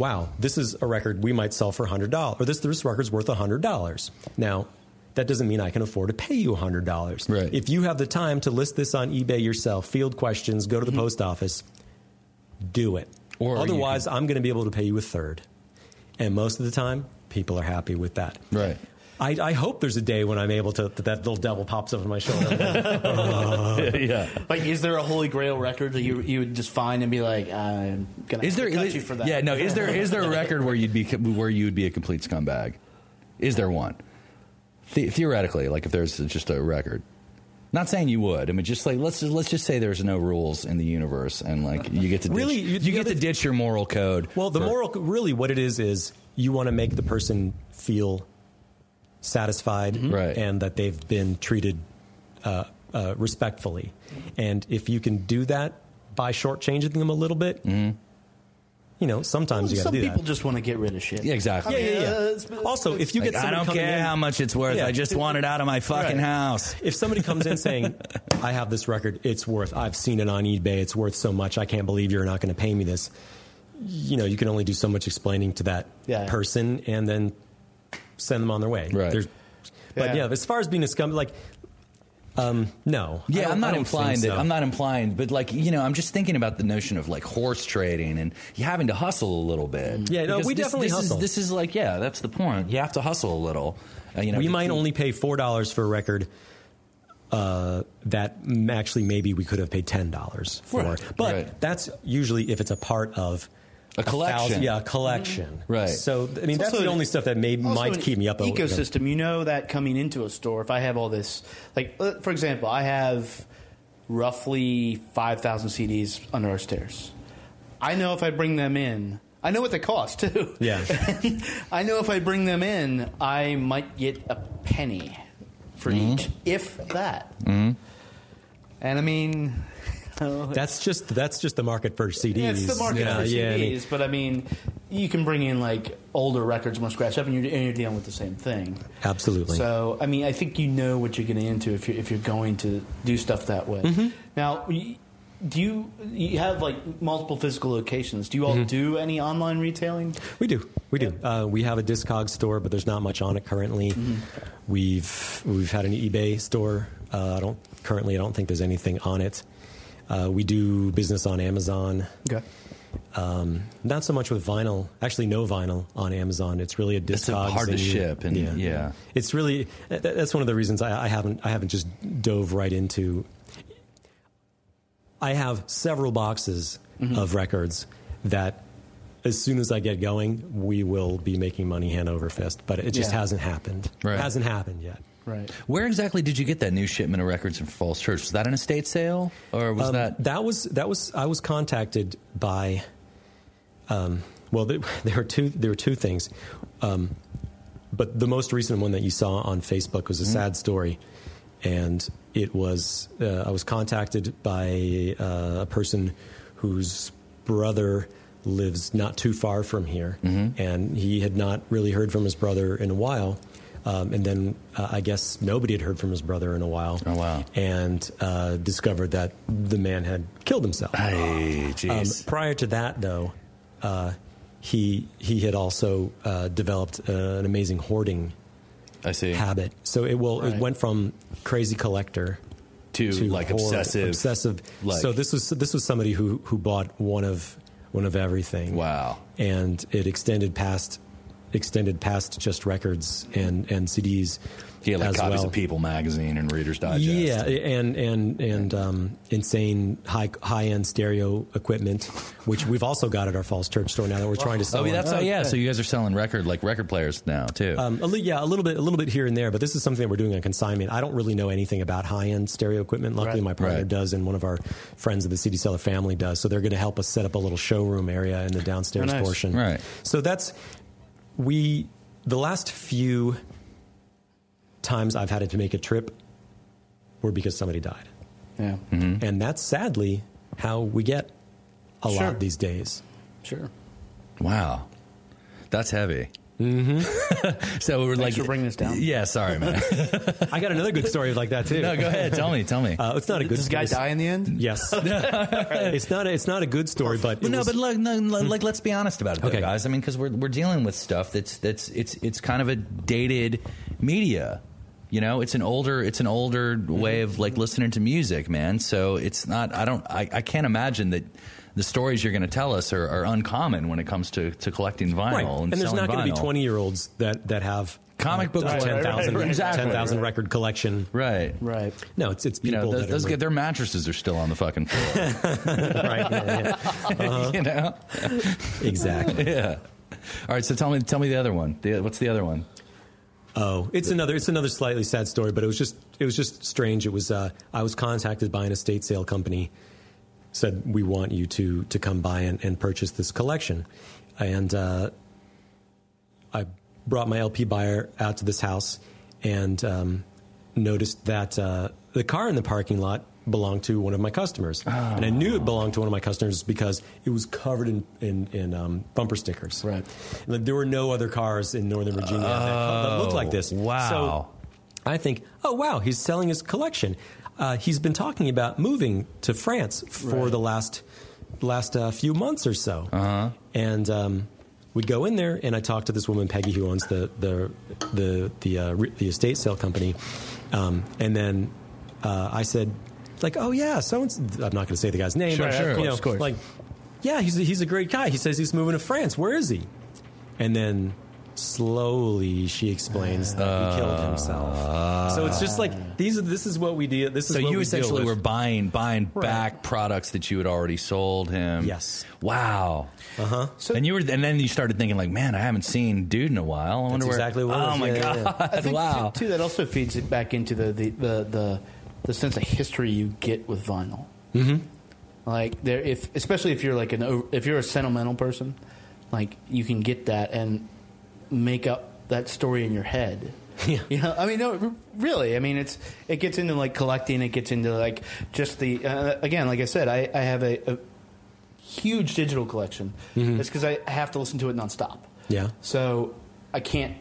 wow, this is a record we might sell for hundred dollars, or this this record's worth hundred dollars. Now. That doesn't mean I can afford to pay you hundred dollars. Right. If you have the time to list this on eBay yourself, field questions, go to the post office, do it. Mm-hmm. Or Otherwise, I'm going to be able to pay you a third. And most of the time, people are happy with that. Right. I, I hope there's a day when I'm able to that, that little devil pops up on my shoulder. yeah. Like, is there a holy grail record that you you would just find and be like, I'm gonna Is there cut is- you for that? Yeah, no. Is there is there a record where you'd be where you would be a complete scumbag? Is there one? The, theoretically, like if there's just a record. Not saying you would. I mean, just like let's let's just say there's no rules in the universe, and like you get to ditch, Really, you, you- you get to gotta- ditch your moral code. Well, the for- moral, really, what it is is you want to make the person feel satisfied, Right. and that they've been treated uh, uh, respectfully. And if you can do that by shortchanging them a little bit, you know, sometimes you got Some to do that. Some people just want to get rid of shit. Yeah, exactly. yeah, yeah, yeah. Uh, it's- also, if you Like, get I don't care in- how much it's worth. Yeah. I just want it out of my fucking Right. house. if somebody comes in saying, "I have this record, it's worth," I've seen it on eBay, it's worth so much, I can't believe you're not going to pay me this. You know, you can only do so much explaining to that Yeah. person, and then send them on their way. Right. There's, but Yeah. yeah. as far as being a scum, like, um, no. Yeah, I'm not implying think that. so. I'm not implying, but like you know, I'm just thinking about the notion of like horse trading and you having to hustle a little bit. Yeah, no, we this- definitely this hustle. Is, this is like, yeah, that's the point. You have to hustle a little. Uh, you know, we might keep- only pay four dollars for a record. Uh, that actually maybe we could have paid ten dollars for, Right, but right. that's usually if it's a part of A collection. thousand- yeah, a collection. Right. So I mean, that's the only stuff that may might keep me up. a- Ecosystem. You know that coming into a store, if I have all this, like uh, for example, I have roughly five thousand CDs under our stairs. I know if I bring them in, I know what they cost too. Yeah. I know if I bring them in, I might get a penny for each, if that. Mm-hmm. And I mean, That's just that's just the market for CDs. yeah, it's the market yeah, for CDs, yeah, I mean, but I mean, you can bring in like older records more scratched up, and you're, and you're dealing with the same thing. absolutely. So, I mean, I think you know what you're getting into if you're, if you're going to do stuff that way. Mm-hmm. Now, do you you have like multiple physical locations? Do you all do any online retailing? We do, we do. Uh, we have a Discog store, but there's not much on it currently. Mm-hmm. We've we've had an eBay store. Uh, I don't currently. I don't think there's anything on it. Uh, we do business on Amazon. Okay. Um, not so much with vinyl. Actually, no vinyl on Amazon. It's really a It's hard to you- ship and- yeah. It's really that's one of the reasons I, I haven't I haven't just dove right into. I have several boxes Mm-hmm. of records that, as soon as I get going, we will be making money hand over fist. But it just Yeah. hasn't happened. Right. It hasn't happened yet. Right. Where exactly did you get that new shipment of records from Falls Church? Was that an estate sale, or was Um, that? that was that was I was contacted by. Um, well, there, there were two there were two things, um, but the most recent one that you saw on Facebook was a sad story, and it was uh, I was contacted by uh, a person whose brother lives not too far from here, and he had not really heard from his brother in a while. Um, and then uh, I guess nobody had heard from his brother in a while. Oh, wow. And uh, discovered that the man had killed himself. Hey, Um, prior to that, though, uh, he he had also uh, developed uh, an amazing hoarding I see. habit. So it will Right. it went from crazy collector To, like, obsessive- obsessive. like- so this was this was somebody who who bought one of one of everything. Wow. And it extended past extended past just records and and CDs. Yeah, like as copies well. of People magazine and Reader's Digest. Yeah, and and and um, insane high high end stereo equipment, which we've also got at our Falls Church store now that we're trying to sell. Oh, yeah, that's oh, yeah. So you guys are selling record like record players now too. Um, a li- yeah, a little bit, a little bit here and there, but this is something that we're doing on consignment. I don't really know anything about high-end stereo equipment. Luckily, Right. my partner Right. does, and one of our friends of the CD Cellar family does. So they're going to help us set up a little showroom area in the downstairs nice. portion. Right. So that's we. The last few times I've had to make a trip were because somebody died, Yeah. Mm-hmm. and that's sadly how we get a Sure. lot these days. Sure. wow, that's heavy. Mm-hmm. so we're like for bringing this down. Yeah, sorry, man. I got another good story like that too. no, go ahead. Tell me. Tell me. Uh, it's not a good. Does the guy die in the end? Yes. it's not. A, it's not a good story, but Well, it no, was- but look, no, no, like let's be honest about it, though, guys. I mean, because we're we're dealing with stuff that's that's it's it's kind of a dated media. You know, it's an older it's an older way of like listening to music, man. So it's not. I don't. I, I can't imagine that the stories you're going to tell us are, are uncommon when it comes to, to collecting vinyl right. and, And, there's not going to be 20 year olds that that have Comic book collectors. 10,000 Right, right, exactly. 10,000 record collection. Right. Right. No, it's it's You people know, that those, are get their mattresses are still on the fucking floor. right. yeah, yeah. you know. Exactly. Yeah. All right. So tell me, tell me the other one. The, what's the other one? Oh, it's another it's another slightly sad story, but it was just it was just strange. It was uh, I was contacted by an estate sale company, said we want you to to come by and, and purchase this collection, and uh, I brought my LP buyer out to this house and um, noticed that uh, the car in the parking lot belonged to one of my customers, and I knew it belonged to one of my customers because it was covered in in, in um, bumper stickers. Right. Like, there were no other cars in Northern Virginia that, that looked like this. wow. So I think, oh wow, he's selling his collection. Uh, he's been talking about moving to France for Right. the last last uh, few months or so. Uh-huh. And um, we go in there, and I talk to this woman, Peggy, who owns the the the the, uh, re- the estate sale company. Um, and then uh, I said, like, oh yeah, so I'm not going to say the guy's name, Sure, but of you course, know, of course. like, yeah, he's a, he's a great guy. He says he's moving to France. Where is he? And then slowly she explains that he killed himself. so it's just like these are this is what we do. This is So what you we essentially deal were buying buying Right. back products that you had already sold him. Yes. Wow. Uh huh. So- and you were, and then you started thinking like, man, I haven't seen dude in a while. I wonder where. exactly what it Oh my Yeah, yeah, god! yeah. I think wow. too, too, that also feeds it back into the the the, the, the sense of history you get with vinyl. Mm-hmm. Like there, if especially if you're like an if you're a sentimental person, like you can get that and make up that story in your head. Yeah. You know, I mean, no, really. I mean, it's it gets into like collecting. It gets into like just the uh, again, like I said, I, I have a, a huge digital collection. It's because I have to listen to it nonstop. Yeah. So I can't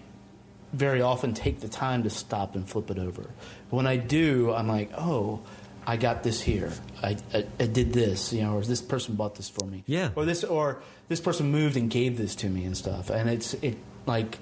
very often take the time to stop and flip it over. But when I do, I'm like, oh, I got this here. I, I, I did this, you know, or this person bought this for me. Yeah. Or this, or this person moved and gave this to me and stuff. And it's it like,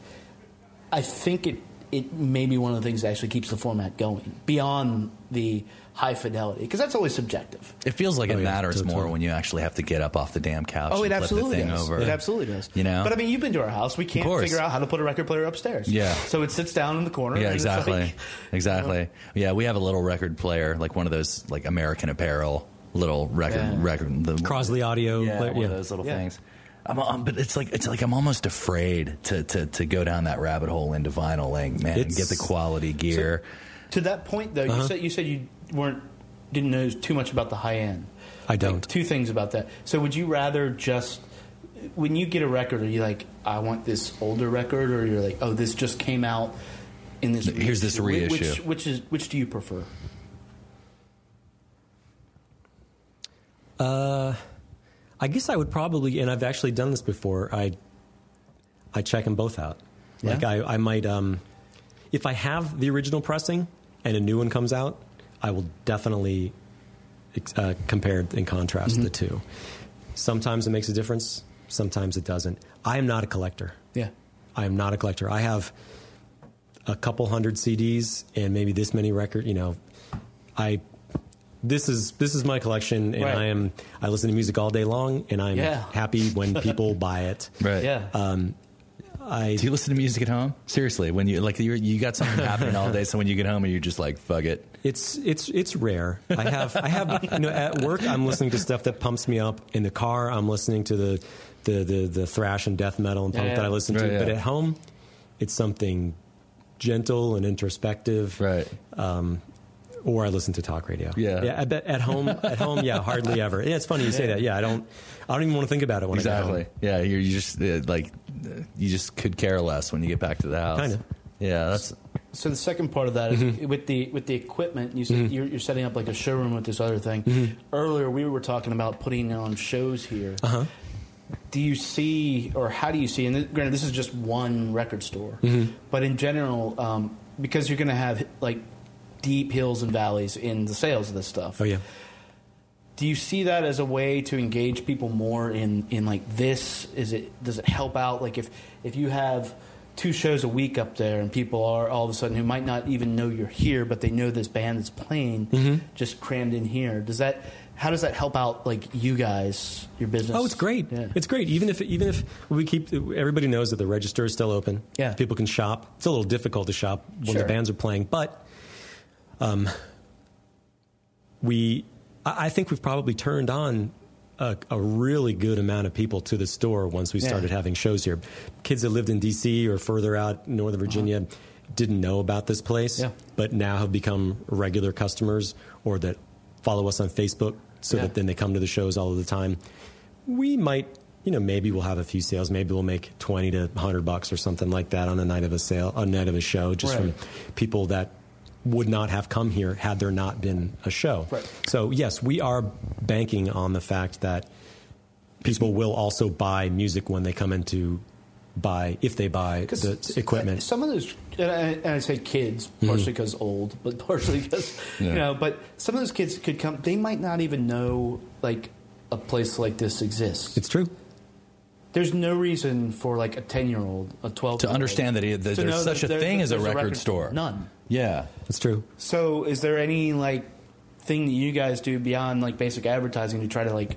I think it it may be one of the things that actually keeps the format going beyond the high fidelity because that's always subjective. It feels like it Oh, yeah, matters totally. more when you actually have to get up off the damn couch. Oh, it and flip absolutely the thing does. over. It absolutely does. You know? but I mean, you've been to our house. We can't figure out how to put a record player upstairs. Yeah. so it sits down in the corner. Yeah, and it's exactly, like- exactly. Yeah, we have a little record player, like one of those like American Apparel little record Yeah. record. The Crosley Audio. yeah, player- one of those little Yeah. things. I'm, I'm- but it's like it's like I'm almost afraid to, to, to go down that rabbit hole into vinyl, like man, and It's- get the quality gear. To that point, though, Uh-huh. you said you said you weren't didn't know too much about the high end. I don't. two things about that. So, would you rather just when you get a record, are you like, I want this older record, or you're like, oh, this just came out in this. Here's this reissue? Wh- reissue. Which, which is which do you prefer? I guess I would probably, and I've actually done this before. I I check them both out. Like I, I might, um, if I have the original pressing and a new one comes out, I will definitely uh, compare and contrast Mm-hmm. the two. Sometimes it makes a difference. Sometimes it doesn't. I am not a collector. Yeah. I am not a collector. I have a couple hundred CDs and maybe this many record. You know, I this is this is my collection, and Right. I am I listen to music all day long, and I'm Yeah. happy when people buy it. Right. Yeah. Um, I Do you listen to music at home? Seriously, when you like you you got something happening all day, so when you get home and you're just like fuck it. It's it's it's rare. I have I have you know at work I'm listening to stuff that pumps me up. In the car I'm listening to the the the, the thrash and death metal and punk Yeah, that I yeah. listen to. Right, But at home, it's something gentle and introspective. Right. Um, Or I listen to talk radio. Yeah. Yeah. I bet at home at home yeah hardly ever. Yeah, it's funny you say that. Yeah, I don't I don't even want to think about it when I Exactly. Yeah, you're you just uh, like uh, you just could care less when you get back to the house. Kinda. Yeah, that's So the second part of that is Mm-hmm. with the with the equipment. You said you're, you're setting up like a showroom with this other thing. Earlier, we were talking about putting on shows here. Uh-huh. Do you see, or how do you see? And th- granted, this is just one record store, Mm-hmm. but in general, um, because you're going to have like deep hills and valleys in the sales of this stuff. Oh yeah. Do you see that as a way to engage people more in, in like this? Is it does it help out? Like if if you have two shows a week up there and people are all of a sudden who might not even know you're here, but they know this band that's playing Mm-hmm. just crammed in here. Does that how does that help out like you guys, your business? Oh, it's great. Yeah. It's great. Even if even if we keep everybody knows that the register is still open. Yeah. people can shop. It's a little difficult to shop when Sure. the bands are playing, but um, we I think we've probably turned on. A, a really good amount of people to the store once we Yeah. started having shows here. Kids that lived in D.C. or further out, Northern Virginia, didn't know about this place, Yeah. but now have become regular customers or that follow us on Facebook so Yeah. that then they come to the shows all of the time. We might, you know, maybe we'll have a few sales. Maybe we'll make 20 to 100 bucks or something like that on a night of a sale, a night of a show, just Right. from people that would not have come here had there not been a show. Right. So, yes, we are banking on the fact that people will also buy music when they come in to buy, if they buy the uh, equipment. Uh, some of those, and I, and I say kids, mm-hmm. partially because old, but partially because Yeah. you know. But some of those kids could come. They might not even know like a place like this exists. It's true. There's no reason for like a ten year old, a twelve To understand that, he, that To there's such that a there- thing as a there's a record, record store. store. None. Yeah. that's true. So, is there any like thing that you guys do beyond like basic advertising to try to like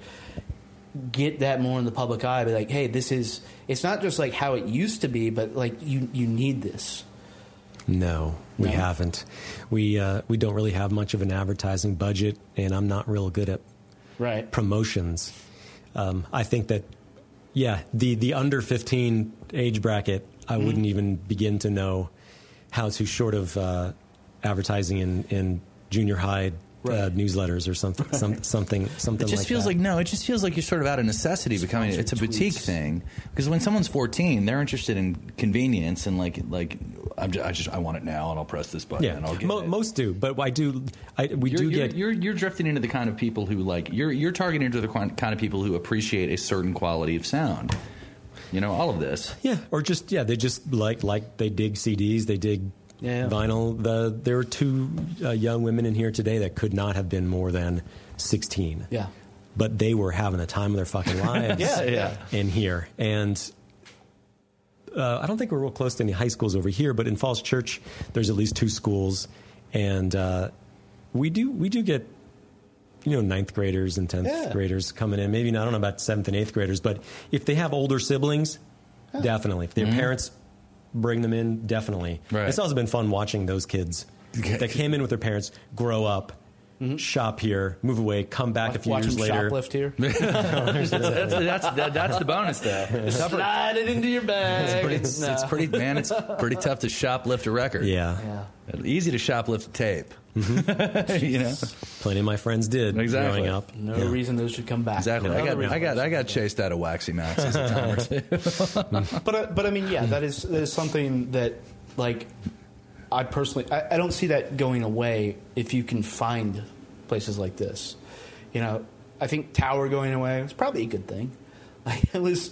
get that more in the public eye? Be like, hey, this is. It's not just like how it used to be, but like you you need this. No, we No? haven't. We uh, we don't really have much of an advertising budget, and I'm not real good at Right. promotions. Um, I think that, yeah, the the under 15 age bracket, I Mm-hmm. wouldn't even begin to know how to short of uh, advertising in, in junior high uh, newsletters or something, some, something, something. It just like feels that. like no. It just feels like you're sort of out of necessity becoming. It's a Sponsored boutique thing because when someone's 14, they're interested in convenience and like like I'm just, I just I want it now and I'll press this button yeah, and I'll get mo- it. most do, but I do. I, we you're, do you're, get you're you're drifting into the kind of people who like you're you're targeting to the kind kind of people who appreciate a certain quality of sound. You know all of this. Yeah, or just yeah, they just like like they dig CDs, they dig Yeah. vinyl. The there were two uh, young women in here today that could not have been more than sixteen. Yeah. but they were having the time of their fucking lives. Yeah, yeah. in here, and uh, I don't think we're real close to any high schools over here, but in Falls Church, there's at least two schools, and uh, we do we do get you know ninth graders and tenth Yeah. graders coming in. Maybe not, I don't know about seventh and eighth graders, but if they have older siblings, definitely. If their parents bring them in, definitely. Right. It's also been fun watching those kids that came in with their parents grow up. Mm-hmm. Shop here, move away, come back a few Watch years later. shoplift here. that's, that's, that, that's the bonus though. Slide it into your bag. It's pretty, it's, it's pretty man. It's pretty tough to shoplift a record. Yeah, Yeah. easy to shoplift a tape. you know plenty of my friends did Exactly. growing up. No Yeah. reason those should come back. exactly. No I got. I got I got chased out of Waxy Max's a time or two. But uh, but I mean, yeah, that is that is something that like I personally I, I don't see that going away if you can find places like this. You know, I think Tower going away was probably a good thing. Like, it was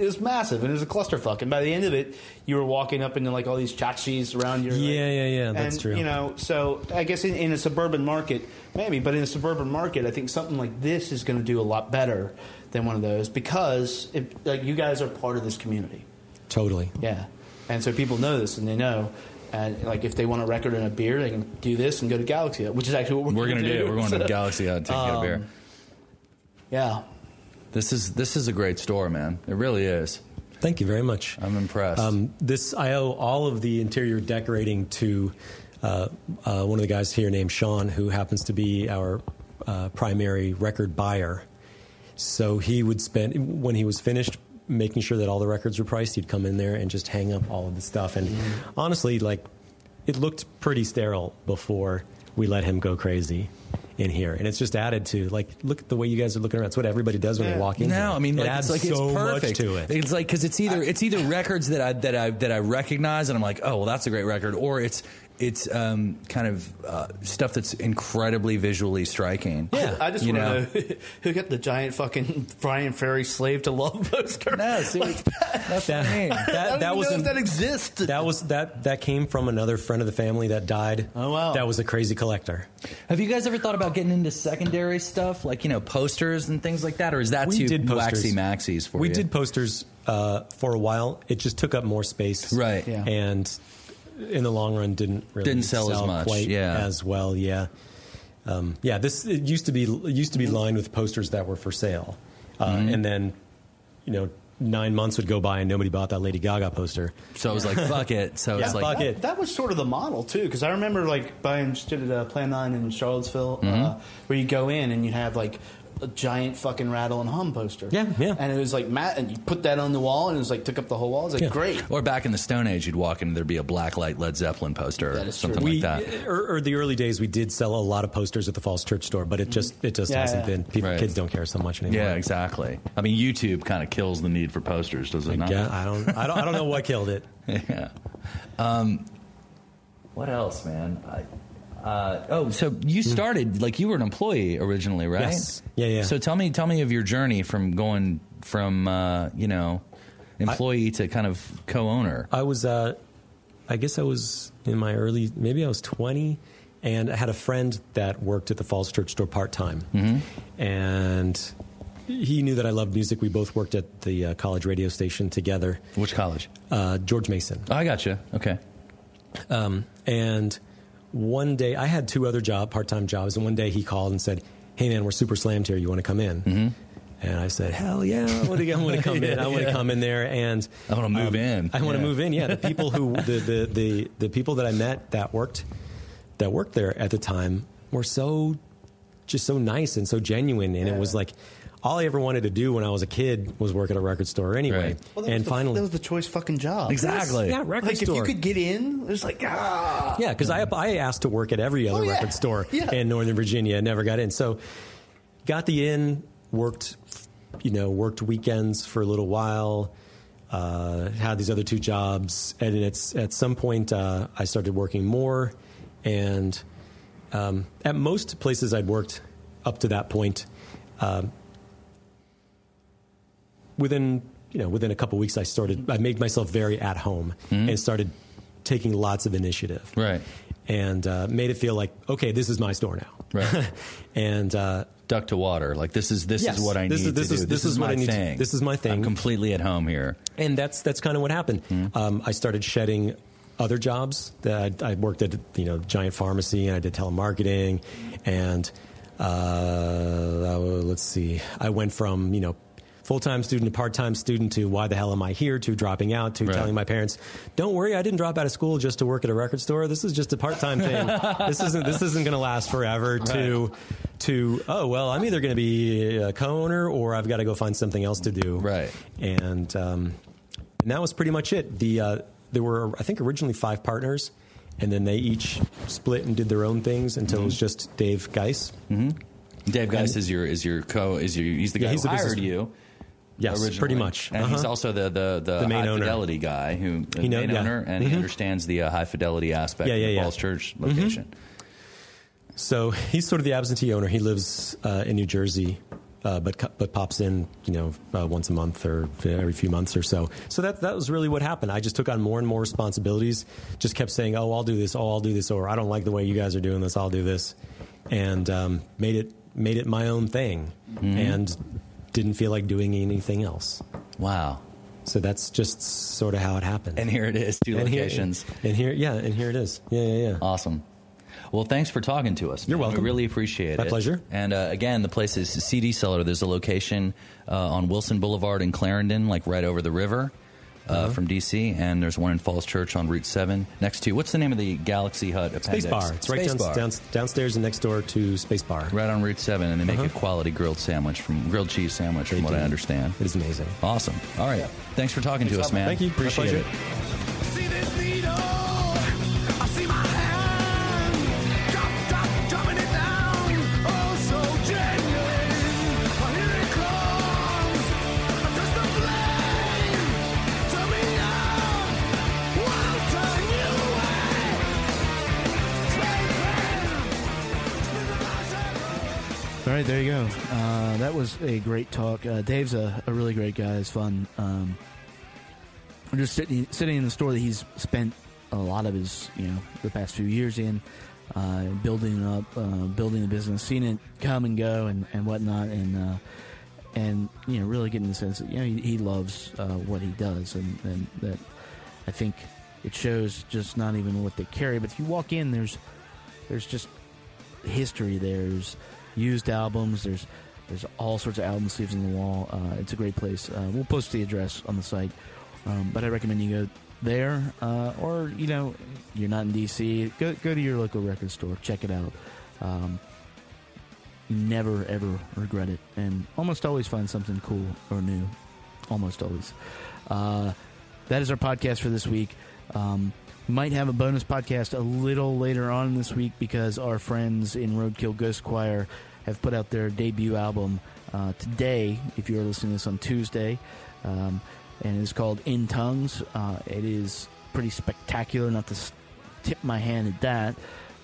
it was massive and it was a clusterfuck. And by the end of it, you were walking up into like all these chachis around your Yeah, yeah, yeah, that's and, true. You know, so I guess in, in a suburban market, maybe, but in a suburban market, I think something like this is going to do a lot better than one of those because it, like you guys are part of this community. Totally. Yeah, and so people know this and they know. And like if they want a record and a beer, they can do this and go to Galaxy, which is actually what we're, We're gonna do. We're going to Galaxy Hut to get a beer. um, Yeah, This is this is a great store, man. It really is. Thank you very much. I'm impressed. Um, this I owe all of the interior decorating to uh, uh, one of the guys here named Sean, who happens to be our uh, primary record buyer. So he would spend when he was finished making sure that all the records were priced. He'd come in there and just hang up all of the stuff. And honestly, like it looked pretty sterile before we let him go crazy in here. And it's just added to like look at the way you guys are looking around. It's what everybody does when Yeah. they walk in. No. I mean, it like, adds it's like so it's perfect much to it. It's like because it's either it's either records that I that I that I recognize and I'm like, oh well, that's a great record, or it's it's um, kind of uh, stuff that's incredibly visually striking. Yeah. I just You want to know who got the giant fucking Bryan Ferry slave to love poster. No, see, that's what I mean. I That, don't that was know if an- that exists. That was that that came from another friend of the family that died. Oh, wow. That was a crazy collector. Have you guys ever thought about getting into secondary stuff, like you know posters and things like that, or is that We too did Waxie Maxie's for we you? We did posters uh, for a while. It just took up more space, Right. Yeah. And in the long run, didn't really Didn't sell as much, quite yeah. as well. Yeah, um, yeah. This it used to be it used to be lined with posters that were for sale, uh, Mm-hmm. and then you know nine months would go by and nobody bought that Lady Gaga poster. So I was like, fuck it. So Yeah, it's like, fuck that, it. that was sort of the model too, because I remember like buying stood at uh, Plan Nine in Charlottesville, uh, Mm-hmm. where you go in and you have like a giant fucking rattle and hum poster. Yeah, yeah. And it was like Matt, and you put that on the wall, and it was like took up the whole wall. It was like Yeah. great. Or back in the Stone Age, you'd walk in and there'd be a black light Led Zeppelin poster or something true. like we, that. Or, or the early days, we did sell a lot of posters at the Falls Church store, but it mm-hmm. just it just Yeah, hasn't yeah. been. People, Right. kids don't care so much anymore. Yeah, exactly. I mean, YouTube kind of kills the need for posters, does it not? Yeah, I don't, I don't, I don't know what killed it. yeah. Um, what else, man? I, uh, oh, so you started like you were an employee originally, right? Hmm. Yes. Yeah, yeah. So tell me, tell me of your journey from going from uh, you know employee to kind of co-owner. I was, uh, I guess I was in my early, maybe I was 20, and I had a friend that worked at the Falls Church store part time. Mm-hmm. And he knew that I loved music. We both worked at the uh, college radio station together, Which college? uh, George Mason. Oh, I got you. Okay. Um, and one day, I had two other job, part time jobs, and one day he called and said, "Hey man, we're super slammed here. You want to come in?" Mm-hmm. And I said, "Hell yeah, I want to, want to come in. I want to come in there." And I wanna move in. I want to Yeah. move in. Yeah, the people who the, the the the people that I met that worked that worked there at the time were so just so nice and so genuine, and it was like. All I ever wanted to do when I was a kid was work at a record store anyway. Right. Well, and was the, finally, that was the choice fucking job. Exactly. yeah, record Like store. if you could get in, it was like ah. Yeah, because I, I asked to work at every other Oh, yeah. record store Yeah. in Northern Virginia, and never got in. So, got the in, worked, you know, worked weekends for a little while, uh, had these other two jobs, and it's at some point uh, I started working more, and um, at most places I'd worked up to that point, um, within you know within a couple weeks I started I made myself very at home and started taking lots of initiative Mm-hmm. Right. and uh, made it feel like okay this is my store now Right. and uh, Duck to water. Like this is this Yes. is what I This need is- this to is- do. this is what my I need to- thing. this is my thing. I'm completely at home here. and that's that's kind of what happened. Mm-hmm. Um, I started shedding other jobs. That I, I worked at you know giant pharmacy and I did telemarketing, and uh, let's see, I went from you know full time student to part time student to why the hell am I here to dropping out to Right. telling my parents, don't worry, I didn't drop out of school just to work at a record store. This is just a part time thing. this isn't this isn't going to last forever. To to oh well, I'm either going to be a co-owner or I've got to go find something else to do Right. and um, and that was pretty much it. The uh, there were I think originally five partners, and then they each split and did their own things until it was just Dave Geis. Dave Geist is your is your co is your he's the guy Yeah, he's who the hired business- you. Yes, originally. pretty much. and he's Uh-huh. also the the the, The main high owner. fidelity guy who the He know- main yeah. owner and he understands the uh, high fidelity aspect Yeah, of yeah, the yeah. Falls Church location. So he's sort of the absentee owner. He lives uh, in New Jersey, uh, but but pops in, you know, uh, once a month or every few months or so. So that that was really what happened. I just took on more and more responsibilities. Just kept saying, "Oh, I'll do this. Oh, I'll do this," or "I don't like the way you guys are doing this. I'll do this," and um, made it made it my own thing, and didn't feel like doing anything else. Wow. So that's just sort of how it happened. And here it is, two And here- locations. and here, yeah, and here it is. Yeah, yeah, yeah. Awesome. Well, thanks for talking to us. You're welcome. We really appreciate My it. My pleasure. And uh, again, the place is CD Cellar. There's a location uh, on Wilson Boulevard in Clarendon, like right over the river Uh-huh. from DC. And there's one in Falls Church on Route 7 next to, what's the name of the Galaxy Hut appendix? Space Bar. It's right down, down, downstairs and next door to Space Bar. Right on Route 7. And they make Uh-huh. a quality grilled sandwich, from grilled cheese sandwich, from They what. I understand. It is amazing. Awesome. All right. Thanks for talking to us, man. Thank you. Appreciate it. All right, there you go. Uh, that was a great talk. Uh, Dave's a, a really great guy. It's fun. Um, we're just sitting sitting in the store that he's spent a lot of his you know the past few years in, uh, building up, uh, building the business, seeing it come and go and, and whatnot, and uh, and you know really getting the sense that you know he, he loves uh, what he does, and, and that I think it shows just not even what they carry, but if you walk in, there's there's just history. There's used albums. There's there's all sorts of album sleeves on the wall. Uh, it's a great place. Uh, we'll post the address on the site, um, but I recommend you go there, uh, or you know, you're not in DC. Go go to your local record store. Check it out. Um, never ever regret it, and almost always find something cool or new. Almost always. Uh, that is our podcast for this week. Um, might have a bonus podcast a little later on this week because our friends in Roadkill Ghost Choir have put out their debut album uh, today. If you are listening to this on Tuesday, um, and it's called In Tongues. Uh, it is pretty spectacular. Not to tip my hand at that,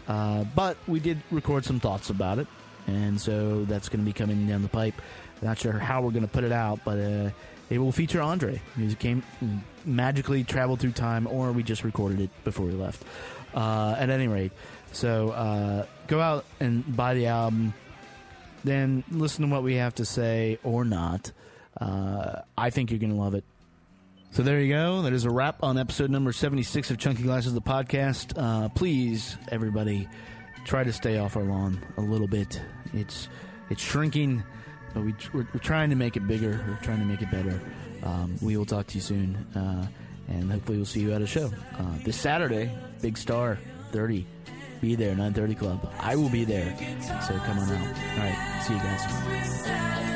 uh, but we did record some thoughts about it, and so that's going to be coming down the pipe. Not sure how we're going to put it out, but uh, it will feature Andre, who came magically traveled through time, or we just recorded it before we left. Uh, at any rate, so uh, go out and buy the album, then listen to what we have to say or not. Uh, I think you're going to love it. So there you go. That is a wrap on episode number 76 of Chunky Glasses, the podcast. Uh, please, everybody, try to stay off our lawn a little bit. It's it's shrinking, but we, we're, we're trying to make it bigger. We're trying to make it better. Um, we will talk to you soon, uh, and hopefully we'll see you at a show uh, this Saturday. Big Star 30. Be there, 9:30 Club. I will be there, so come on out. All right, see you guys.